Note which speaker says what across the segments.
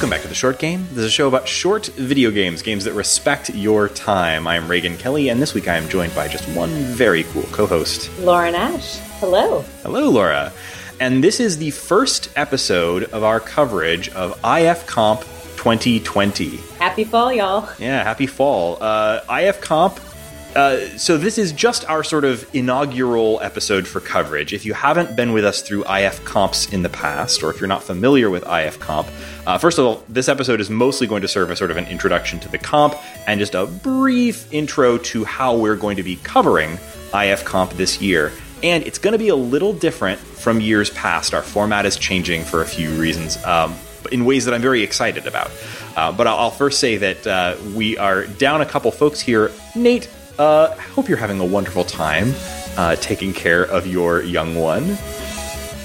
Speaker 1: Welcome back to The Short Game. This is a show about short video games, games that respect your time. I am Reagan Kelly, and this week I am joined by just one very cool co host,
Speaker 2: Laura Nash. Hello.
Speaker 1: Hello, Laura. And this is the first episode of our coverage of IF Comp 2020.
Speaker 2: Happy fall, y'all.
Speaker 1: Yeah, happy fall. Uh, IF Comp uh, so this is just our sort of inaugural episode for coverage. If you haven't been with us through IF comps in the past, or if you're not familiar with IF comp, uh, first of all, this episode is mostly going to serve as sort of an introduction to the comp and just a brief intro to how we're going to be covering IF comp this year. And it's going to be a little different from years past. Our format is changing for a few reasons. Um, in ways that I'm very excited about. Uh, but I'll, I'll, first say that uh, we are down a couple folks here. Nate uh, I hope you're having a wonderful time uh, taking care of your young one.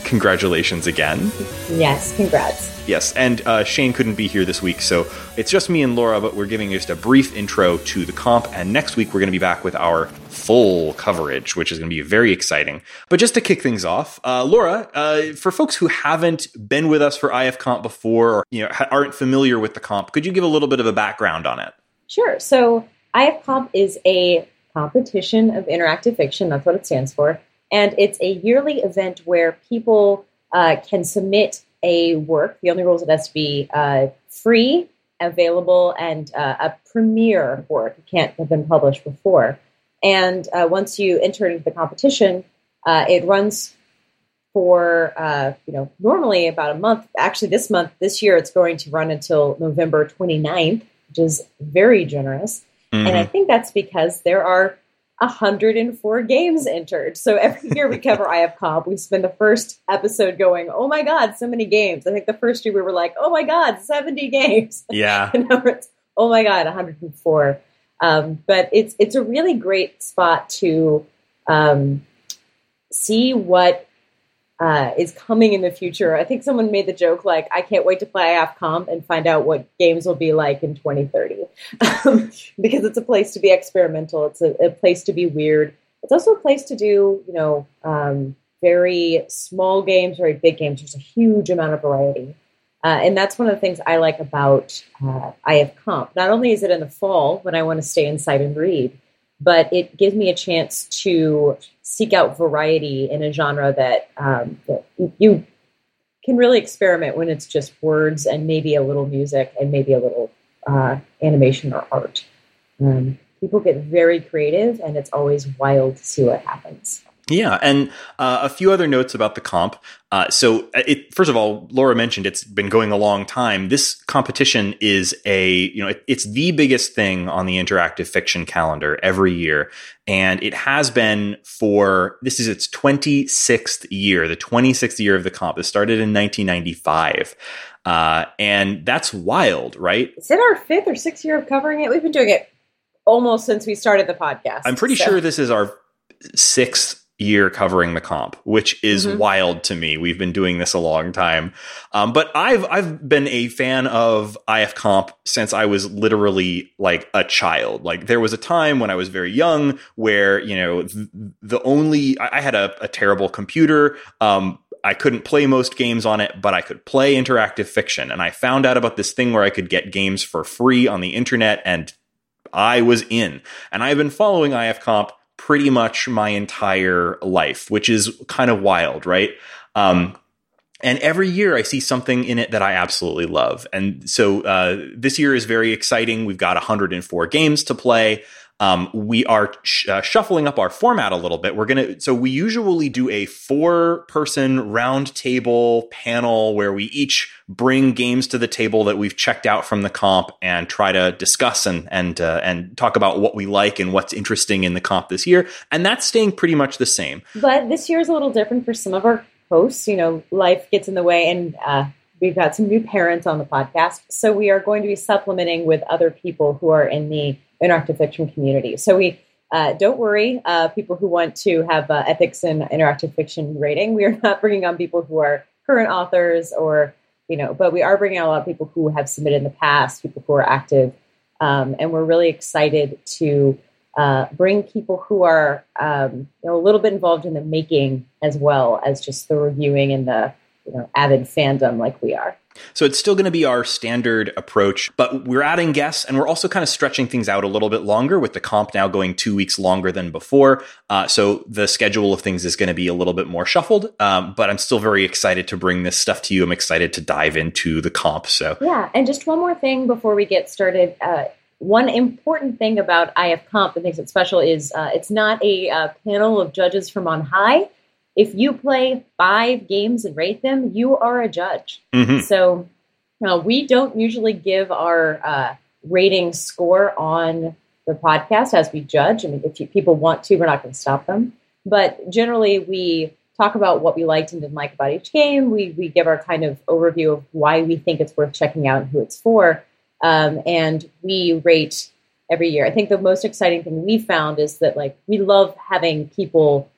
Speaker 1: Congratulations again.
Speaker 2: Yes, congrats.
Speaker 1: Yes, and uh, Shane couldn't be here this week, so it's just me and Laura, but we're giving just a brief intro to the comp, and next week we're going to be back with our full coverage, which is going to be very exciting. But just to kick things off, uh, Laura, uh, for folks who haven't been with us for IF Comp before, or you know aren't familiar with the comp, could you give a little bit of a background on it?
Speaker 2: Sure. So IF Comp is a competition of interactive fiction. That's what it stands for. And it's a yearly event where people uh, can submit a work. The only rules it has to be uh, free, available, and uh, a premiere work. It can't have been published before. And uh, once you enter into the competition, uh, it runs for uh, you know normally about a month. Actually, this month, this year, it's going to run until November 29th, which is very generous. Mm-hmm. And I mm-hmm. think that's because there are 104 games entered. So every year we cover IF Comp, we spend the first episode going, oh my God, so many games. I think the first year we were like, oh my God, 70 games.
Speaker 1: Yeah.
Speaker 2: and now it's, oh my God, 104. Um, but it's, it's a really great spot to um, see what uh, is coming in the future. I think someone made the joke like, I can't wait to play IF Comp and find out what games will be like in 2030. Um, because it's a place to be experimental, it's a, a, place to be weird. It's also a place to do, you know, um, very small games, very big games. There's a huge amount of variety. Uh, and that's one of the things I like about uh, Comp. Not only is it in the fall when I want to stay inside and read, but it gives me a chance to seek out variety in a genre that, um, that you can really experiment when it's just words and maybe a little music and maybe a little uh, animation or art. Um, people get very creative, and it's always wild to see what happens.
Speaker 1: Yeah, and uh, a few other notes about the comp. Uh, so, uh, it, first of all, Laura mentioned it's been going a long time. This competition is a, you know, it, it's the biggest thing on the interactive fiction calendar every year, and it has been for this is its 26th year, the 26th year of the comp. It started in 1995. Uh, and that's wild, right?
Speaker 2: Is it our fifth or sixth year of covering it? We've been doing it almost since we started the podcast.
Speaker 1: I'm pretty so. sure this is our sixth year covering the comp, which is mm-hmm. wild to me. We've been doing this a long time, um, but I've I've been a fan of IF comp since I was literally like a child. Like there was a time when I was very young where you know th- the only I, I had a, a, terrible computer. Um, I couldn't play most games on it, but I could play interactive fiction. And I found out about this thing where I could get games for free on the internet, and I was in. And I've been following IF Comp pretty much my entire life, which is kind of wild, right? Um, and every year I see something in it that I absolutely love. And so uh, this year is very exciting. We've got 104 games to play. Um, we are sh- uh, shuffling up our format a little bit. We're gonna so we usually do a four person round table panel where we each bring games to the table that we've checked out from the comp and try to discuss and and uh, and talk about what we like and what's interesting in the comp this year. And that's staying pretty much the same.
Speaker 2: But this year is a little different for some of our hosts. You know, life gets in the way and. Uh, we've got some new parents on the podcast, so we are going to be supplementing with other people who are in the interactive fiction community. So we uh, don't worry, uh, people who want to have uh, ethics and interactive fiction rating. We are not bringing on people who are current authors or, you know, but we are bringing on a lot of people who have submitted in the past, people who are active. Um, and we're really excited to uh, bring people who are um, you know, a little bit involved in the making as well as just the reviewing and the you know avid fandom like we are.
Speaker 1: So it's still going to be our standard approach, but we're adding guests and we're also kind of stretching things out a little bit longer with the comp now going two weeks longer than before. Uh, so the schedule of things is going to be a little bit more shuffled, um, but I'm still very excited to bring this stuff to you. I'm excited to dive into the comp. So
Speaker 2: yeah, and just one more thing before we get started. Uh, one important thing about IF Comp that makes it special is uh, it's not a uh, panel of judges from on high if you play five games and rate them, you are a judge. Mm-hmm. So uh, we don't usually give our uh, rating score on the podcast as we judge. I mean, if you, people want to, we're not going to stop them. But generally, we talk about what we liked and didn't like about each game. We, we give our kind of overview of why we think it's worth checking out and who it's for. Um, and we rate every year. I think the most exciting thing we found is that like we love having people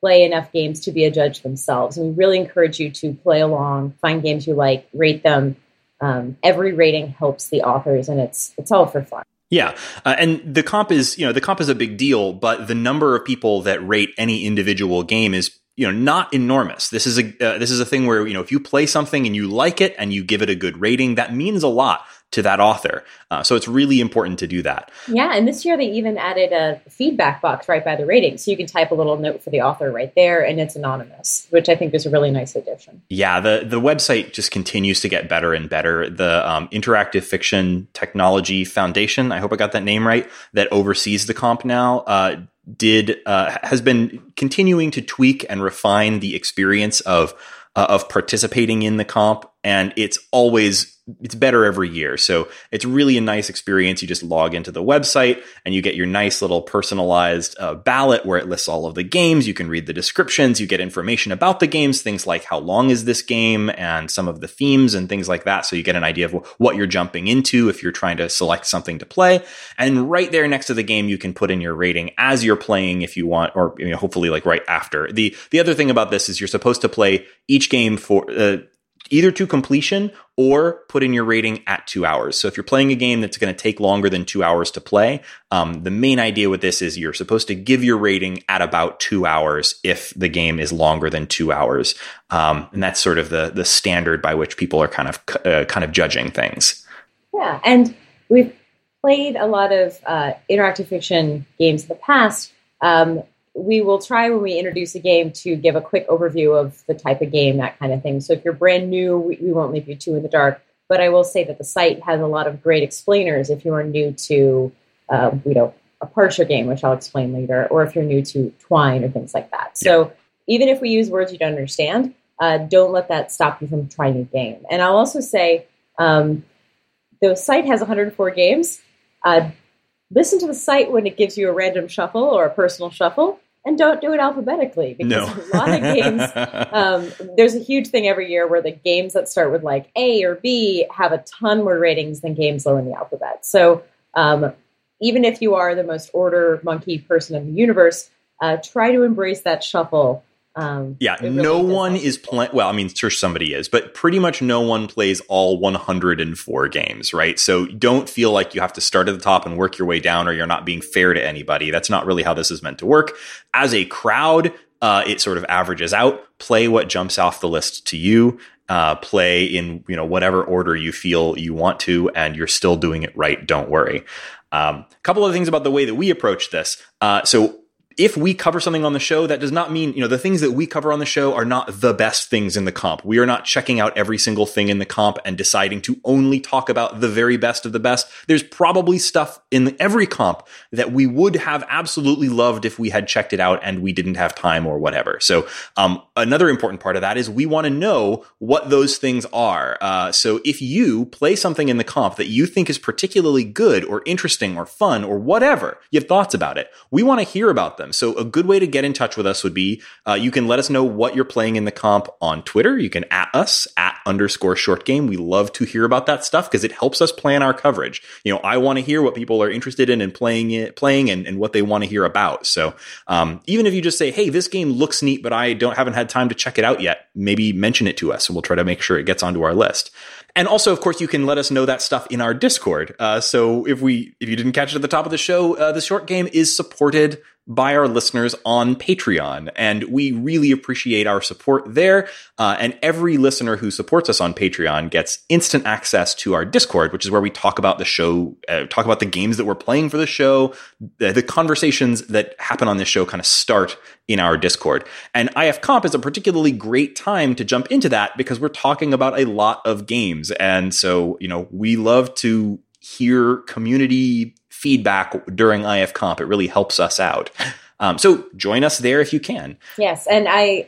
Speaker 2: play enough games to be a judge themselves. And we really encourage you to play along, find games you like, rate them. Um, every rating helps the authors, and it's it's all for fun.
Speaker 1: Yeah, uh, and the comp is you know the comp is a big deal, but the number of people that rate any individual game is you know not enormous. This is a uh, this is a thing where you know if you play something and you like it and you give it a good rating, that means a lot to that author. Uh, so it's really important to do that.
Speaker 2: Yeah, and this year they even added a feedback box right by the rating, so you can type a little note for the author right there, and it's anonymous, which I think is a really nice addition.
Speaker 1: Yeah, the the website just continues to get better and better. The um, Interactive Fiction Technology Foundation, I hope I got that name right, that oversees the comp now. Uh, did uh, has been continuing to tweak and refine the experience of uh, of participating in the comp, and it's always it's better every year. So it's really a nice experience. You just log into the website and you get your nice little personalized uh, ballot where it lists all of the games. You can read the descriptions. You get information about the games, things like how long is this game and some of the themes and things like that. So you get an idea of what you're jumping into if you're trying to select something to play. And right there next to the game, you can put in your rating as you're playing if you want, or you know, hopefully like right after. The the other thing about this is you're supposed to play each game for uh, either to completion or put in your rating at two hours. So if you're playing a game that's going to take longer than two hours to play, um, the main idea with this is you're supposed to give your rating at about two hours if the game is longer than two hours, um, and that's sort of the the standard by which people are kind of uh, kind of judging things.
Speaker 2: Yeah, and we've played a lot of uh, interactive fiction games in the past. Um, we will try when we introduce a game to give a quick overview of the type of game, that kind of thing. So if you're brand new, we, won't leave you too in the dark. But I will say that the site has a lot of great explainers if you are new to, uh, you know, a parser game, which I'll explain later, or if you're new to Twine or things like that. So even if we use words you don't understand, uh, don't let that stop you from trying a game. And I'll also say um, the site has 104 games. Uh, listen to the site when it gives you a random shuffle or a personal shuffle and don't do it alphabetically because no. a lot of games um, there's a huge thing every year where the games that start with like a or b have a ton more ratings than games low in the alphabet so um, even if you are the most order monkey person in the universe uh, try to embrace that shuffle
Speaker 1: um, yeah, really no one is playing. Well, I mean, sure, somebody is, but pretty much no one plays all 104 games, right? So don't feel like you have to start at the top and work your way down, or you're not being fair to anybody. That's not really how this is meant to work. As a crowd, uh, it sort of averages out. Play what jumps off the list to you. Uh, play in you know whatever order you feel you want to, and you're still doing it right. Don't worry. A um, couple of things about the way that we approach this. Uh, so if we cover something on the show, that does not mean, you know, the things that we cover on the show are not the best things in the comp. We are not checking out every single thing in the comp and deciding to only talk about the very best of the best. There's probably stuff in every comp that we would have absolutely loved if we had checked it out and we didn't have time or whatever. So, um, another important part of that is we want to know what those things are. Uh, so if you play something in the comp that you think is particularly good or interesting or fun or whatever, you have thoughts about it, we want to hear about them them. So a good way to get in touch with us would be uh, you can let us know what you're playing in the comp on Twitter. You can at us at underscore short game. We love to hear about that stuff because it helps us plan our coverage. You know, I want to hear what people are interested in and playing it, playing and, and what they want to hear about. So um, even if you just say, "Hey, this game looks neat, but I don't haven't had time to check it out yet," maybe mention it to us, and we'll try to make sure it gets onto our list. And also, of course, you can let us know that stuff in our Discord. Uh, so if we, if you didn't catch it at the top of the show, uh, the short game is supported by our listeners on Patreon. And we really appreciate our support there. Uh, and every listener who supports us on Patreon gets instant access to our Discord, which is where we talk about the show, uh, talk about the games that we're playing for the show. The, the conversations that happen on this show kind of start in our Discord. And IF Comp is a particularly great time to jump into that because we're talking about a lot of games. And so, you know, we love to hear community feedback during IF Comp. It really helps us out. Um, so join us there if you can.
Speaker 2: Yes, and I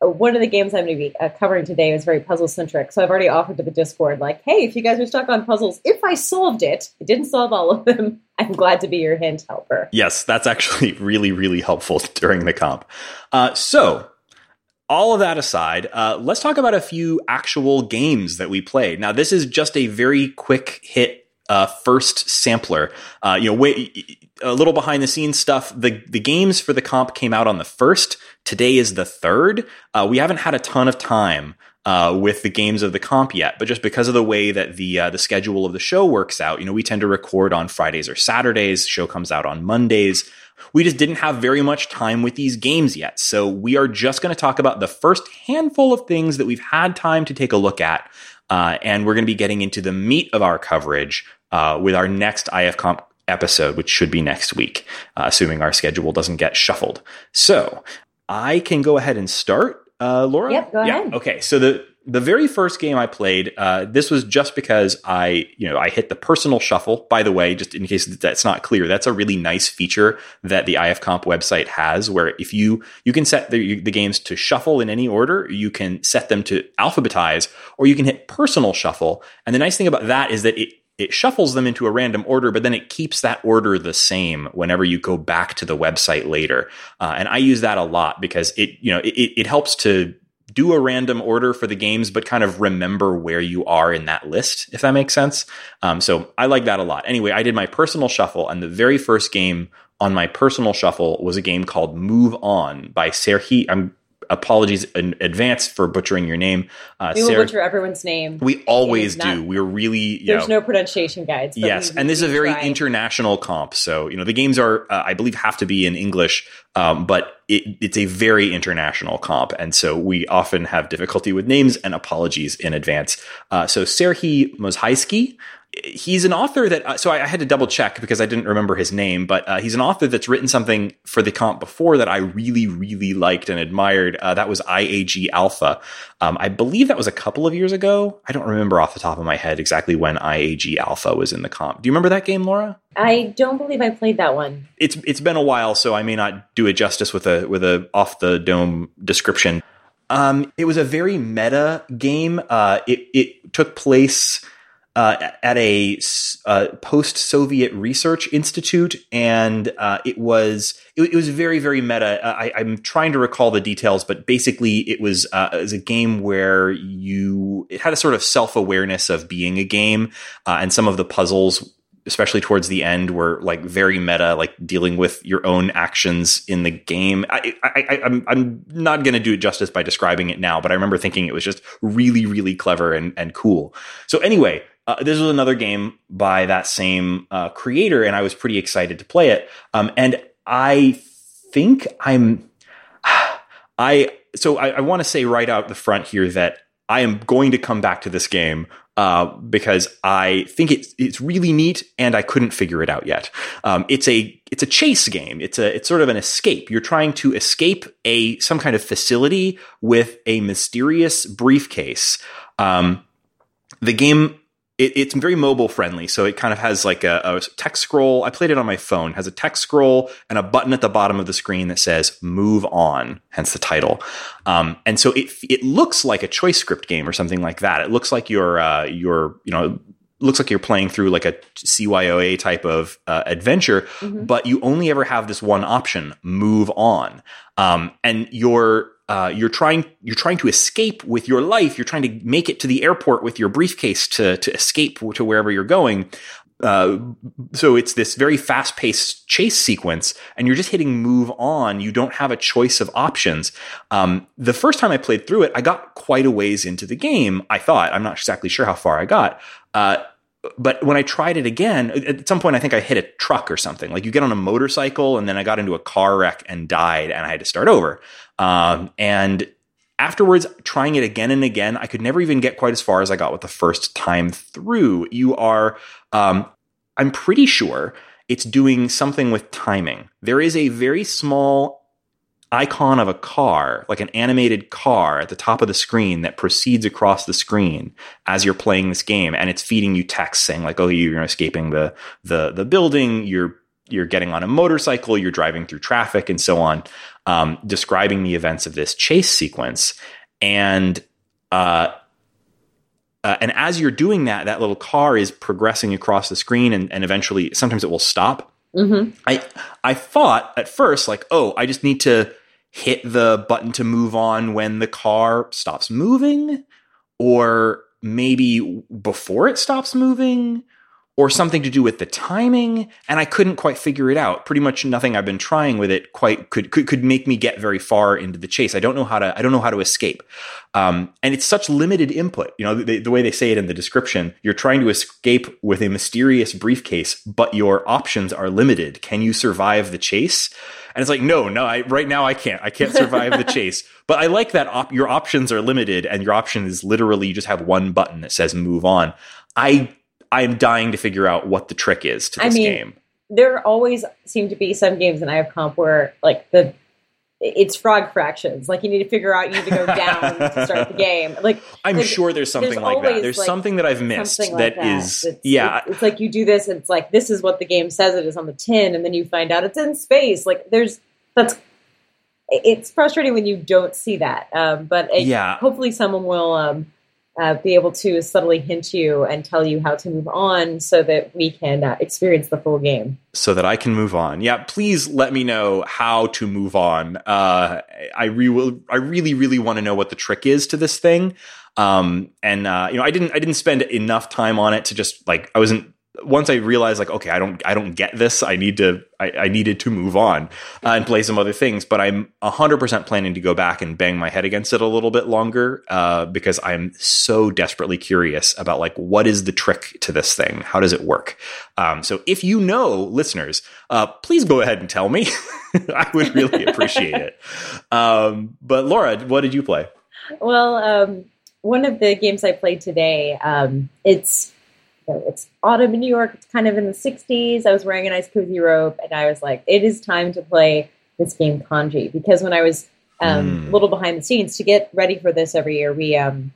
Speaker 2: one of the games I'm going to be uh, covering today is very puzzle centric. So I've already offered to the Discord, like, hey, if you guys are stuck on puzzles, if I solved it, it didn't solve all of them. I'm glad to be your hint helper.
Speaker 1: Yes, that's actually really, really helpful during the comp. Uh, so all of that aside, uh, let's talk about a few actual games that we played. Now, this is just a very quick hit uh, first sampler. Uh, you know, wait, a little behind the scenes stuff. The the games for the comp came out on the first. Today is the third. Uh, we haven't had a ton of time. Uh, with the games of the comp yet, but just because of the way that the uh, the schedule of the show works out, you know, we tend to record on Fridays or Saturdays. The show comes out on Mondays. We just didn't have very much time with these games yet, so we are just going to talk about the first handful of things that we've had time to take a look at, uh, and we're going to be getting into the meat of our coverage uh, with our next IFComp episode, which should be next week, uh, assuming our schedule doesn't get shuffled. So I can go ahead and start, uh, Laura.
Speaker 2: Yep, go
Speaker 1: yeah.
Speaker 2: ahead.
Speaker 1: Okay, so the the very first game I played, uh, this was just because I, you know, I hit the personal shuffle. By the way, just in case that's not clear, that's a really nice feature that the IFComp website has, where if you you can set the, the games to shuffle in any order, you can set them to alphabetize, or you can hit personal shuffle. And the nice thing about that is that it it shuffles them into a random order, but then it keeps that order the same whenever you go back to the website later. Uh, and I use that a lot because it, you know, it, it helps to do a random order for the games, but kind of remember where you are in that list, if that makes sense. Um, so I like that a lot. Anyway, I did my personal shuffle, and the very first game on my personal shuffle was a game called Move On by Serhi. I'm apologies in advance for butchering your name.
Speaker 2: Uh, we will Sarah, butcher everyone's name.
Speaker 1: We always do. Not, We're really
Speaker 2: there's know, no pronunciation guides.
Speaker 1: Yes, and this is a very try. international comp. So you know the games are, uh, I believe, have to be in English, um, but it, it's a very international comp, and so we often have difficulty with names. And apologies in advance. Uh, so Serhi Mozhaisky he's an author that uh, so I, I, had to double check because I didn't remember his name, but uh, he's an author that's written something for the comp before that I really really liked and admired. Uh, that was IAG Alpha. Um, I believe that was a couple of years ago. I don't remember off the top of my head exactly when IAG Alpha was in the comp. Do you remember that game, Laura?
Speaker 2: I don't believe I played that one.
Speaker 1: It's it's been a while, so I may not do it justice with a with a off the dome description. Um, it was a very meta game. Uh, it it took place uh, at a uh, post-Soviet research institute, and uh, it was it, it, was very very meta. Uh, I, am trying to recall the details, but basically it was uh, it was a game where you it had a sort of self-awareness of being a game, uh, and some of the puzzles. Especially towards the end, were like very meta, like dealing with your own actions in the game. I, I, I'm, I'm not going to do it justice by describing it now, but I remember thinking it was just really, really clever and, and cool. So anyway, uh, this was another game by that same uh, creator, and I was pretty excited to play it. Um, and I think I'm, I so I, I want to say right out the front here that I am going to come back to this game uh, because I think it's it's really neat, and I couldn't figure it out yet. Um, it's a it's a chase game. It's a it's sort of an escape. You're trying to escape a some kind of facility with a mysterious briefcase. Um, the game it, it's very mobile friendly. So it kind of has like a, a, text scroll. I played it on my phone. Has a text scroll and a button at the bottom of the screen that says "Move On," hence the title. Um, and so it it looks like a choice script game or something like that. It looks like you're uh, you're you know looks like you're playing through like a CYOA type of uh, adventure, mm-hmm. but you only ever have this one option: move on. Um, and you're uh, you're trying you're trying to escape with your life. You're trying to make it to the airport with your briefcase to to escape to wherever you're going. Uh, so it's this very fast paced chase sequence, and you're just hitting move on. You don't have a choice of options. Um, the first time I played through it, I got quite a ways into the game. I thought I'm not exactly sure how far I got. Uh, but when I tried it again, at some point, I think I hit a truck or something. Like you get on a motorcycle, and then I got into a car wreck and died, and I had to start over. Um, and afterwards, trying it again and again, I could never even get quite as far as I got with the first time through. You are, um, I'm pretty sure it's doing something with timing. There is a very small icon of a car, like an animated car at the top of the screen that proceeds across the screen as you're playing this game. And it's feeding you text saying like, oh, you're escaping the, the, the building. You're, you're getting on a motorcycle. You're driving through traffic and so on. Um, describing the events of this chase sequence. And, uh, uh, and as you're doing that, that little car is progressing across the screen, and, and eventually, sometimes it will stop. Mm-hmm. I I thought at first like, oh, I just need to hit the button to move on when the car stops moving, or maybe before it stops moving, or something to do with the timing and i couldn't quite figure it out. Pretty much nothing i've been trying with it quite could could, could make me get very far into the chase. I don't know how to i don't know how to escape. Um, and it's such limited input. You know the, the way they say it in the description you're trying to escape with a mysterious briefcase but your options are limited. Can you survive the chase? And it's like no no I, right now i can't. I can't survive the chase. But i like that op- your options are limited and your option is literally you just have one button that says move on. I I am dying to figure out what the trick is to this I mean, game.
Speaker 2: There always seem to be some games in IF Comp where like the it's frog fractions. Like you need to figure out you need to go down to start the game. Like
Speaker 1: I'm
Speaker 2: like,
Speaker 1: sure there's something there's like that. There's like something that I've missed like that, that is
Speaker 2: it's,
Speaker 1: yeah.
Speaker 2: It's, it's, like you do this and it's like this is what the game says it is on the tin, and then you find out it's in space. Like there's that's it's frustrating when you don't see that. Um, but it, yeah, hopefully someone will um, uh, be able to subtly hint you and tell you how to move on so that we can uh, experience the full game.
Speaker 1: So that I can move on. Yeah, please let me know how to move on. Uh, I, re- I really, really want to know what the trick is to this thing. Um, and uh, you know, I didn't, I didn't spend enough time on it to just like I wasn't once I realized like, okay, I don't, I don't get this. I need to, I, I needed to move on uh, and play some other things. But I'm hundred percent planning to go back and bang my head against it a little bit longer uh, because I'm so desperately curious about like what is the trick to this thing? How does it work? Um, so if you know, listeners, uh, please go ahead and tell me. I would really appreciate it. Um, but Laura, what did you play?
Speaker 2: Well, um, one of the games I played today, um, it's it's autumn in New York. It's kind of in the 60s. I was wearing a nice cozy robe, and I was like, it is time to play this game Congee. Because when I was um, mm. a little behind the scenes to get ready for this every year, we um,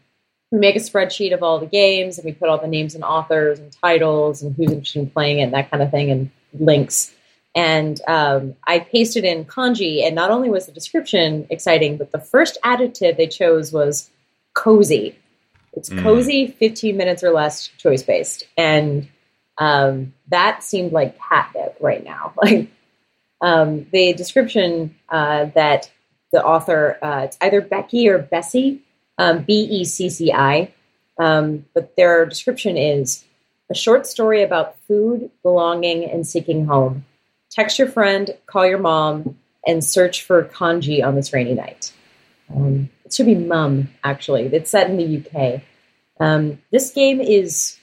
Speaker 2: we make a spreadsheet of all the games, and we put all the names and authors and titles and who's interested in playing it, and that kind of thing, and links. And um, I pasted in congee, and not only was the description exciting, but the first adjective they chose was cozy. It's mm. cozy, 15 minutes or less, choice based. And um, that seemed like catnip right now. Like um, the description uh, that the author, uh, it's either Becky or Bessie, um, B E C C I, um, but their description is a short story about food, belonging, and seeking home. Text your friend, call your mom, and search for congee on this rainy night. It should be mum, actually. It's set in the UK. Um, this game is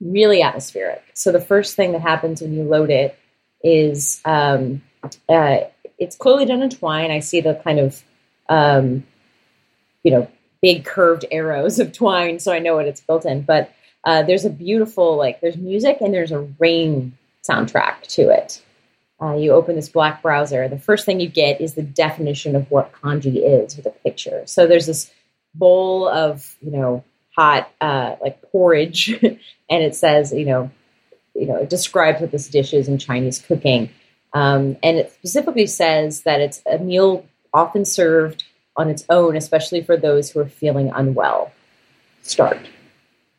Speaker 2: really atmospheric. So the first thing that happens when you load it is um, uh, it's clearly done in twine. I see the kind of um, you know big curved arrows of twine, so I know what it's built in. But uh, there's a beautiful like there's music and there's a rain soundtrack to it. Uh, you open this black browser. The first thing you get is the definition of what congee is with a picture. So there's this bowl of you know hot uh, like porridge, and it says you know you know it describes what this dish is in Chinese cooking, um, and it specifically says that it's a meal often served on its own, especially for those who are feeling unwell. Start.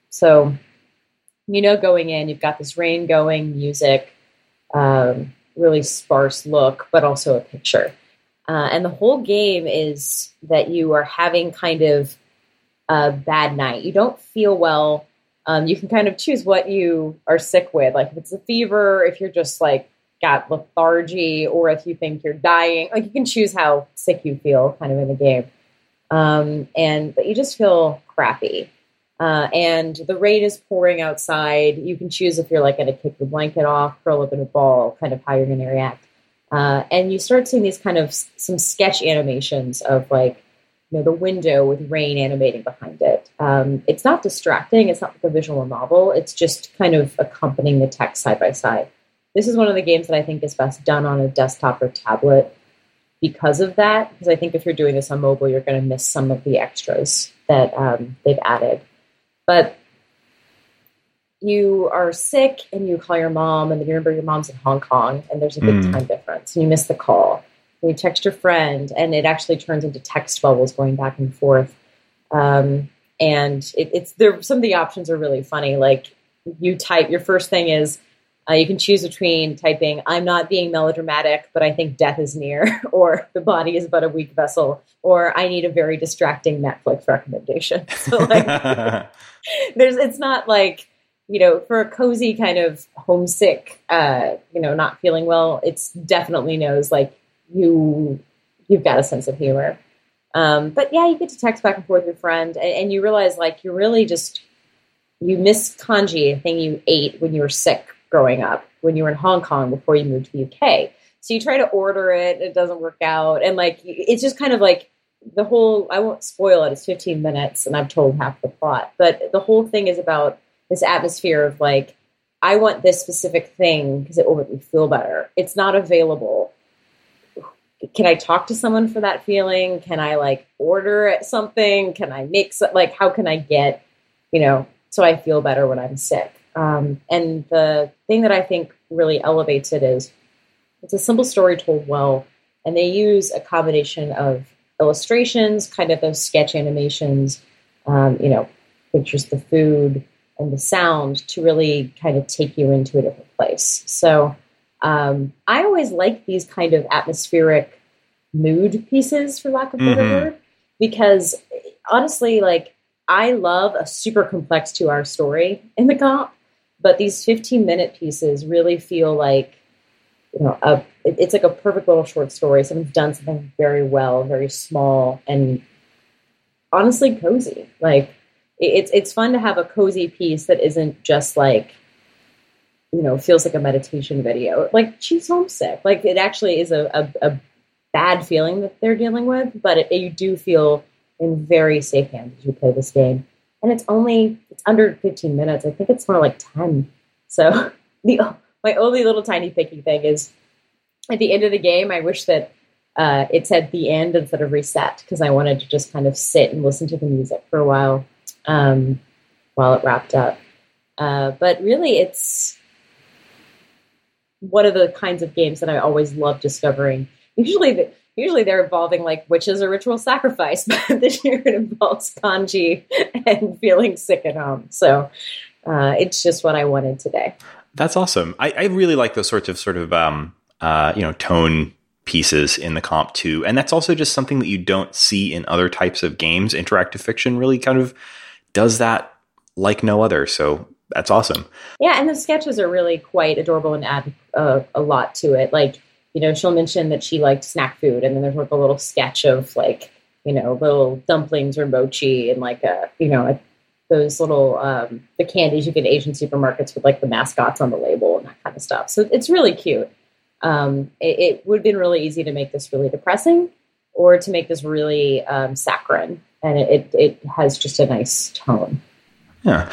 Speaker 2: So you know, going in, you've got this rain going, music, um, really sparse look, but also a picture. Uh, and the whole game is that you are having kind of a bad night. You don't feel well. Um, you can kind of choose what you are sick with, like if it's a fever, if you're just like got lethargy, or if you think you're dying. Like you can choose how sick you feel, kind of in the game. Um, and but you just feel crappy. Uh, and the rain is pouring outside. You can choose if you're like going to kick the blanket off, curl up in a ball, kind of how you're going to react. Uh, and you start seeing these kind of some sketch animations of like, you know, the window with rain animating behind it. Um, it's not distracting. It's not like a visual novel. It's just kind of accompanying the text side by side. This is one of the games that I think is best done on a desktop or tablet because of that. Because I think if you're doing this on mobile, you're going to miss some of the extras that um, they've added. But you are sick and you call your mom, and then you remember your mom's in Hong Kong, and there's a big mm. time difference, and you miss the call. And you text your friend, and it actually turns into text bubbles going back and forth. Um, and it, it's there. Some of the options are really funny. Like you type your first thing is uh, you can choose between typing "I'm not being melodramatic, but I think death is near," or "The body is but a weak vessel," or "I need a very distracting Netflix recommendation." So like, there's it's not like you know, for a cozy kind of homesick, uh, you know, not feeling well, it's definitely knows like you you've got a sense of humor. Um, but yeah, you get to text back and forth with your friend, and, and you realize like you're really just you miss congee, a thing you ate when you were sick growing up, when you were in Hong Kong before you moved to the UK. So you try to order it, it doesn't work out, and like it's just kind of like the whole. I won't spoil it. It's 15 minutes, and I've told half the plot, but the whole thing is about this atmosphere of like, I want this specific thing because it will make me feel better. It's not available. Can I talk to someone for that feeling? Can I like order something? Can I make so, like how can I get, you know, so I feel better when I'm sick? Um, and the thing that I think really elevates it is it's a simple story told well, and they use a combination of illustrations, kind of those sketch animations, um, you know, pictures the food, and the sound to really kind of take you into a different place. So um, I always like these kind of atmospheric mood pieces, for lack of a better mm-hmm. word, because honestly, like I love a super complex two hour story in the comp, but these 15 minute pieces really feel like, you know, a, it's like a perfect little short story. Someone's done something very well, very small, and honestly cozy. Like it's it's fun to have a cozy piece that isn't just like you know feels like a meditation video like she's homesick like it actually is a, a, a bad feeling that they're dealing with but it, you do feel in very safe hands as you play this game and it's only it's under 15 minutes i think it's more like 10 so the my only little tiny picky thing is at the end of the game i wish that uh, it said the end instead of reset because i wanted to just kind of sit and listen to the music for a while um, while it wrapped up. Uh, but really, it's one of the kinds of games that I always love discovering. Usually, the, usually they're involving like witches or ritual sacrifice, but this year it involves congee and feeling sick at home. So uh, it's just what I wanted today.
Speaker 1: That's awesome. I, I really like those sorts of sort of um, uh, you know tone pieces in the comp too, and that's also just something that you don't see in other types of games. Interactive fiction really kind of does that like no other. So that's awesome.
Speaker 2: Yeah, and the sketches are really quite adorable and add uh, a lot to it. Like, you know, she'll mention that she liked snack food, and then there's like a little sketch of like, you know, little dumplings or mochi and like a, you know, a, those little um, the candies you get Asian supermarkets with like the mascots on the label and that kind of stuff. So it's really cute. Um, it, it would have been really easy to make this really depressing, or to make this really um, saccharine and it, it has just a nice tone.
Speaker 1: Yeah.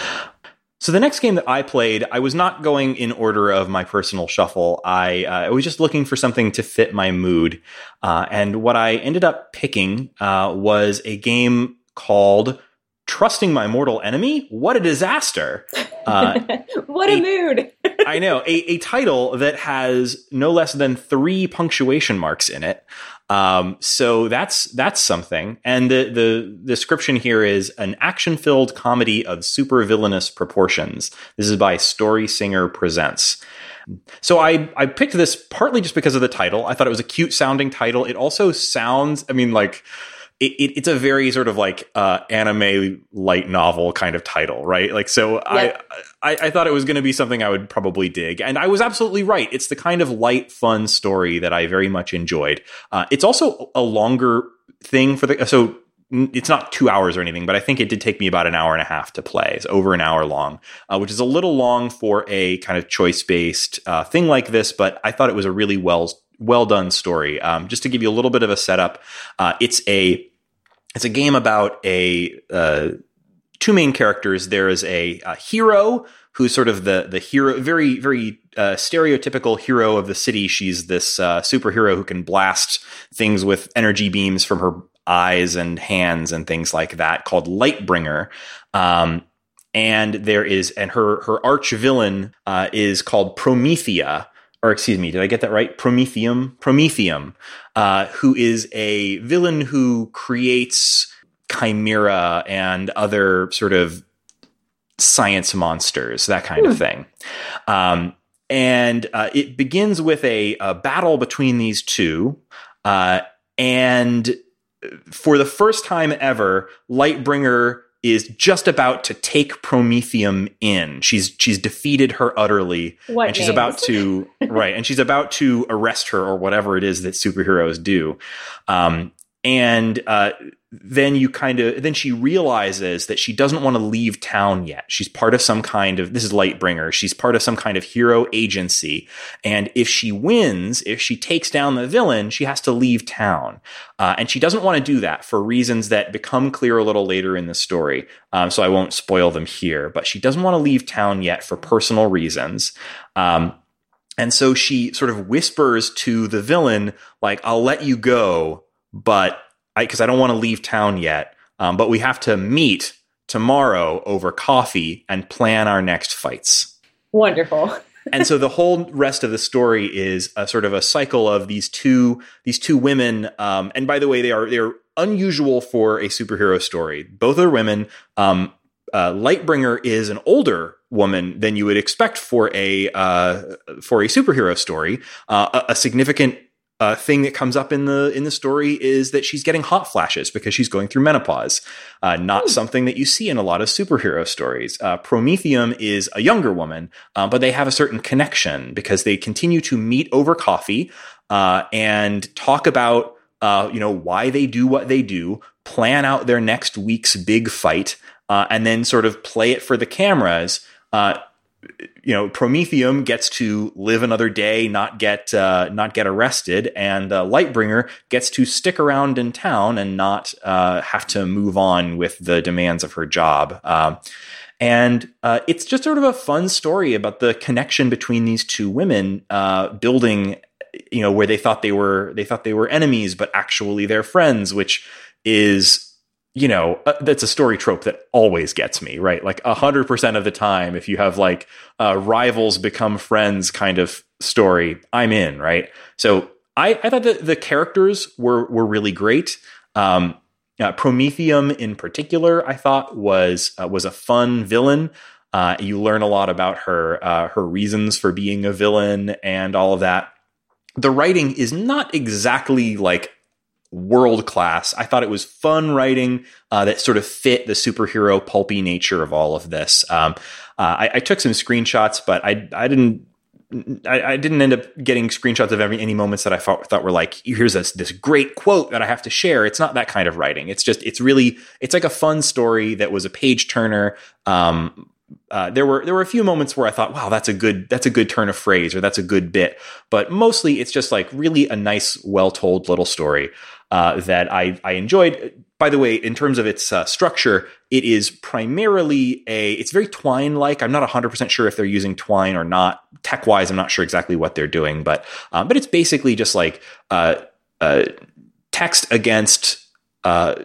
Speaker 1: So the next game that I played, I was not going in order of my personal shuffle. I, uh, I was just looking for something to fit my mood, uh, and what I ended up picking uh, was a game called "Trusting My Mortal Enemy." What a disaster!
Speaker 2: Uh, what a, a mood!
Speaker 1: I know a, a title that has no less than three punctuation marks in it. Um, so that's that's something. And the the description here is an action filled comedy of super villainous proportions. This is by Story Singer Presents. So I I picked this partly just because of the title. I thought it was a cute sounding title. It also sounds, I mean, like it, it, it's a very sort of like uh, anime light novel kind of title, right? Like, so yep. I, I, I thought it was going to be something I would probably dig, and I was absolutely right. It's the kind of light, fun story that I very much enjoyed. Uh, it's also a longer thing for the so it's not two hours or anything, but I think it did take me about an hour and a half to play. It's over an hour long, uh, which is a little long for a kind of choice based uh, thing like this. But I thought it was a really well well done story. Um, just to give you a little bit of a setup, uh, it's a it's a game about a uh, two main characters. There is a, a, hero who's sort of the the hero, very very uh, stereotypical hero of the city. She's this uh, superhero who can blast things with energy beams from her eyes and hands and things like that, called Lightbringer. Um, and there is, and her her arch villain uh, is called Promethea, or excuse me, did I get that right? Prometheum, Prometheum, uh, who is a villain who creates chimera and other sort of science monsters, that kind of hmm. thing. Um, and uh, it begins with a, a, battle between these two, uh, and for the first time ever, Lightbringer is just about to take Prometheum in. She's she's defeated her utterly,
Speaker 2: what
Speaker 1: and she's
Speaker 2: names?
Speaker 1: about to right, and she's about to arrest her or whatever it is that superheroes do. Um, and uh, then you kind of then she realizes that she doesn't want to leave town yet. She's part of some kind of this is Lightbringer. She's part of some kind of hero agency, and if she wins, if she takes down the villain, she has to leave town, uh, and she doesn't want to do that for reasons that become clear a little later in the story. Um, so I won't spoil them here, but she doesn't want to leave town yet for personal reasons. Um, and so she sort of whispers to the villain, like, I'll let you go, but I because I, don't want to leave town yet. Um, but we have to meet tomorrow over coffee and plan our next fights.
Speaker 2: Wonderful.
Speaker 1: and so the whole rest of the story is a sort of a cycle of these two these two women. Um, and by the way, they are they're unusual for a superhero story. Both are women. Um, uh, Lightbringer is an older woman than you would expect for a uh, for a superhero story. Uh, a, a significant uh, thing that comes up in the in the story is that she's getting hot flashes because she's going through menopause. Uh, not Ooh. something that you see in a lot of superhero stories. Uh, Prometheum is a younger woman, uh, but they have a certain connection because they continue to meet over coffee uh, and talk about uh, you know why they do what they do, plan out their next week's big fight, and then sort of play it for the cameras you know, Prometheum gets to live another day, not get uh, not get arrested, and uh, Lightbringer gets to stick around in town and not uh, have to move on with the demands of her job. Um, and uh, it's just sort of a fun story about the connection between these two women, uh, building, you know, where they thought they were they thought they were enemies, but actually they're friends, which is you know, uh, that's a story trope that always gets me, right? Like a hundred percent of the time, if you have like uh, rivals become friends kind of story, I'm in, right? So I, I thought that the characters were were really great. Um, uh, Prometheum, in particular, I thought was uh, was a fun villain. Uh, you learn a lot about her uh, her reasons for being a villain and all of that. The writing is not exactly like world class. I thought it was fun writing uh, that sort of fit the superhero pulpy nature of all of this. Um, uh, I, I, took some screenshots, but I I didn't. I, didn't end up getting screenshots of every any moments that I thought, thought were like here's this this great quote that I have to share. It's not that kind of writing. It's just it's really it's like a fun story that was a page turner. Um, uh, there were there were a few moments where I thought, wow, that's a good that's a good turn of phrase or that's a good bit, but mostly it's just like really a nice, well told little story uh, that I, I enjoyed. By the way, in terms of its uh, structure, it is primarily a, it's very Twine like. I'm not 100% sure if they're using Twine or not. Tech wise, I'm not sure exactly what they're doing, but, um, but it's basically just like uh, uh, text against uh,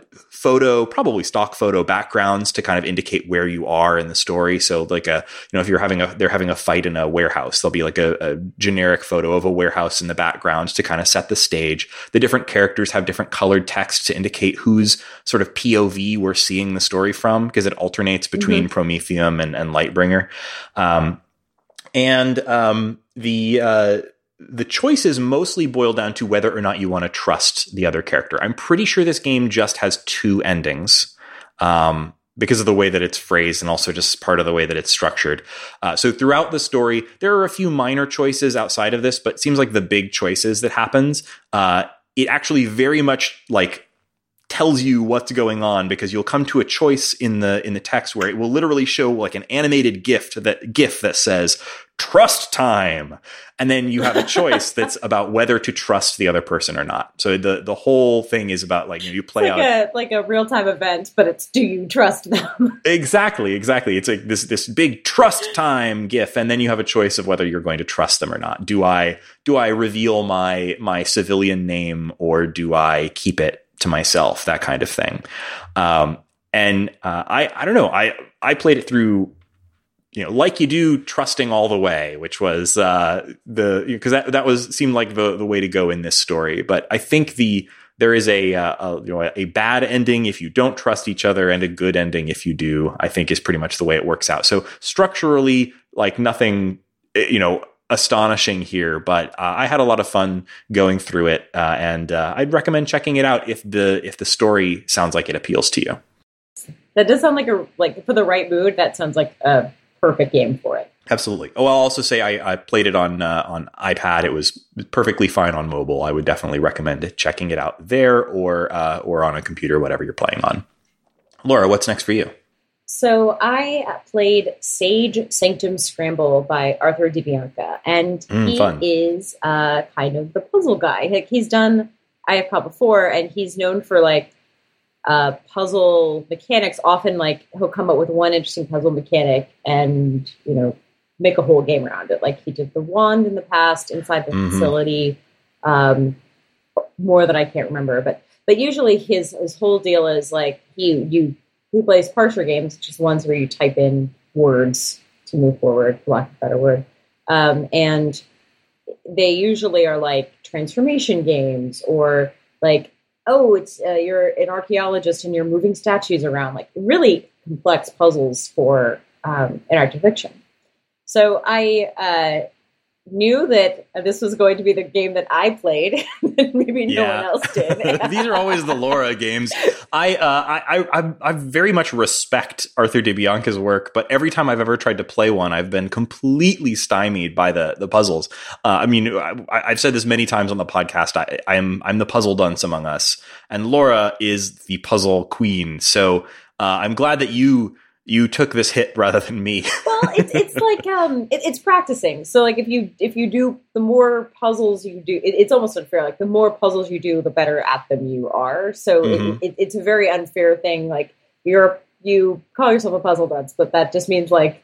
Speaker 1: photo, probably stock photo backgrounds to kind of indicate where you are in the story. So, like a you know, if you're having a they're having a fight in a warehouse, there'll be like a, a generic photo of a warehouse in the background to kind of set the stage. The different characters have different colored text to indicate whose sort of POV we're seeing the story from because it alternates between mm-hmm. Prometheum and, and Lightbringer. Um, and um, the uh, the choices mostly boil down to whether or not you want to trust the other character. I'm pretty sure this game just has two endings. Um, because of the way that it's phrased and also just part of the way that it's structured. Uh, so throughout the story, there are a few minor choices outside of this, but seems like the big choices that happens, uh, it actually very much like tells you what's going on because you'll come to a choice in the in the text where it will literally show like an animated gift that gif that says trust time. And then you have a choice that's about whether to trust the other person or not. So the the whole thing is about like you, know, you play
Speaker 2: like
Speaker 1: out
Speaker 2: a, like a real-time event but it's do you trust them?
Speaker 1: Exactly exactly. It's like this this big trust time gif and then you have a choice of whether you're going to trust them or not. Do i do i reveal my my civilian name or do i keep it to myself, that kind of thing. Um, and uh, I, I don't know. I, I played it through, you know, like you do, trusting all the way, which was uh, the because that that was seemed like the the way to go in this story. But I think the there is a, uh, a, you know a bad ending if you don't trust each other and a good ending if you do i think is pretty much the way it works out so structurally like nothing eh, you know astonishing here, but uh, I had a lot of fun going through it, uh, and uh, I'd recommend checking it out if the if the story sounds like it appeals to you.
Speaker 2: That does sound like a like for the right mood. That sounds like a perfect game for it.
Speaker 1: Absolutely. Oh, I'll also say I, I played it on uh, on iPad. It was perfectly fine on mobile. I would definitely recommend checking it out there or uh, or on a computer, whatever you're playing on. Laura, what's next for you?
Speaker 2: So I played Sage Sanctum Scramble by Arthur DiBianca, and mm, he fun. is uh, kind of the puzzle guy. Like he's done IFCOMP before, and he's known for like uh, puzzle mechanics. Often, like he'll come up with one interesting puzzle mechanic, and you know, make a whole game around it. Like he did the wand in the past inside the mm-hmm. facility. Um, more that I can't remember, but but usually his his whole deal is like he you he plays parser games, just ones where you type in words to move forward, for lack of a better word. Um, and they usually are like transformation games or like, oh, it's uh, you're an archaeologist and you're moving statues around, like really complex puzzles for um, interactive fiction. So I uh, knew that this was going to be the game that I played, and maybe no yeah. one else did.
Speaker 1: These are always the Laura games. I, uh, I, I, I very much respect Arthur DiBianca's work, but every time I've ever tried to play one, I've been completely stymied by the the puzzles. Uh, I mean, I, have said this many times on the podcast. I, I'm I'm the puzzle dunce among us, and Laura is the puzzle queen. So uh, I'm glad that you you took this hit rather than me.
Speaker 2: well, it's, it's like um, it, it's practicing. So like if you if you do the more puzzles you do, it, it's almost unfair. Like the more puzzles you do, the better at them you are. So mm-hmm. it, it's a very unfair thing. Like you're you call yourself a puzzle dunce, but that just means like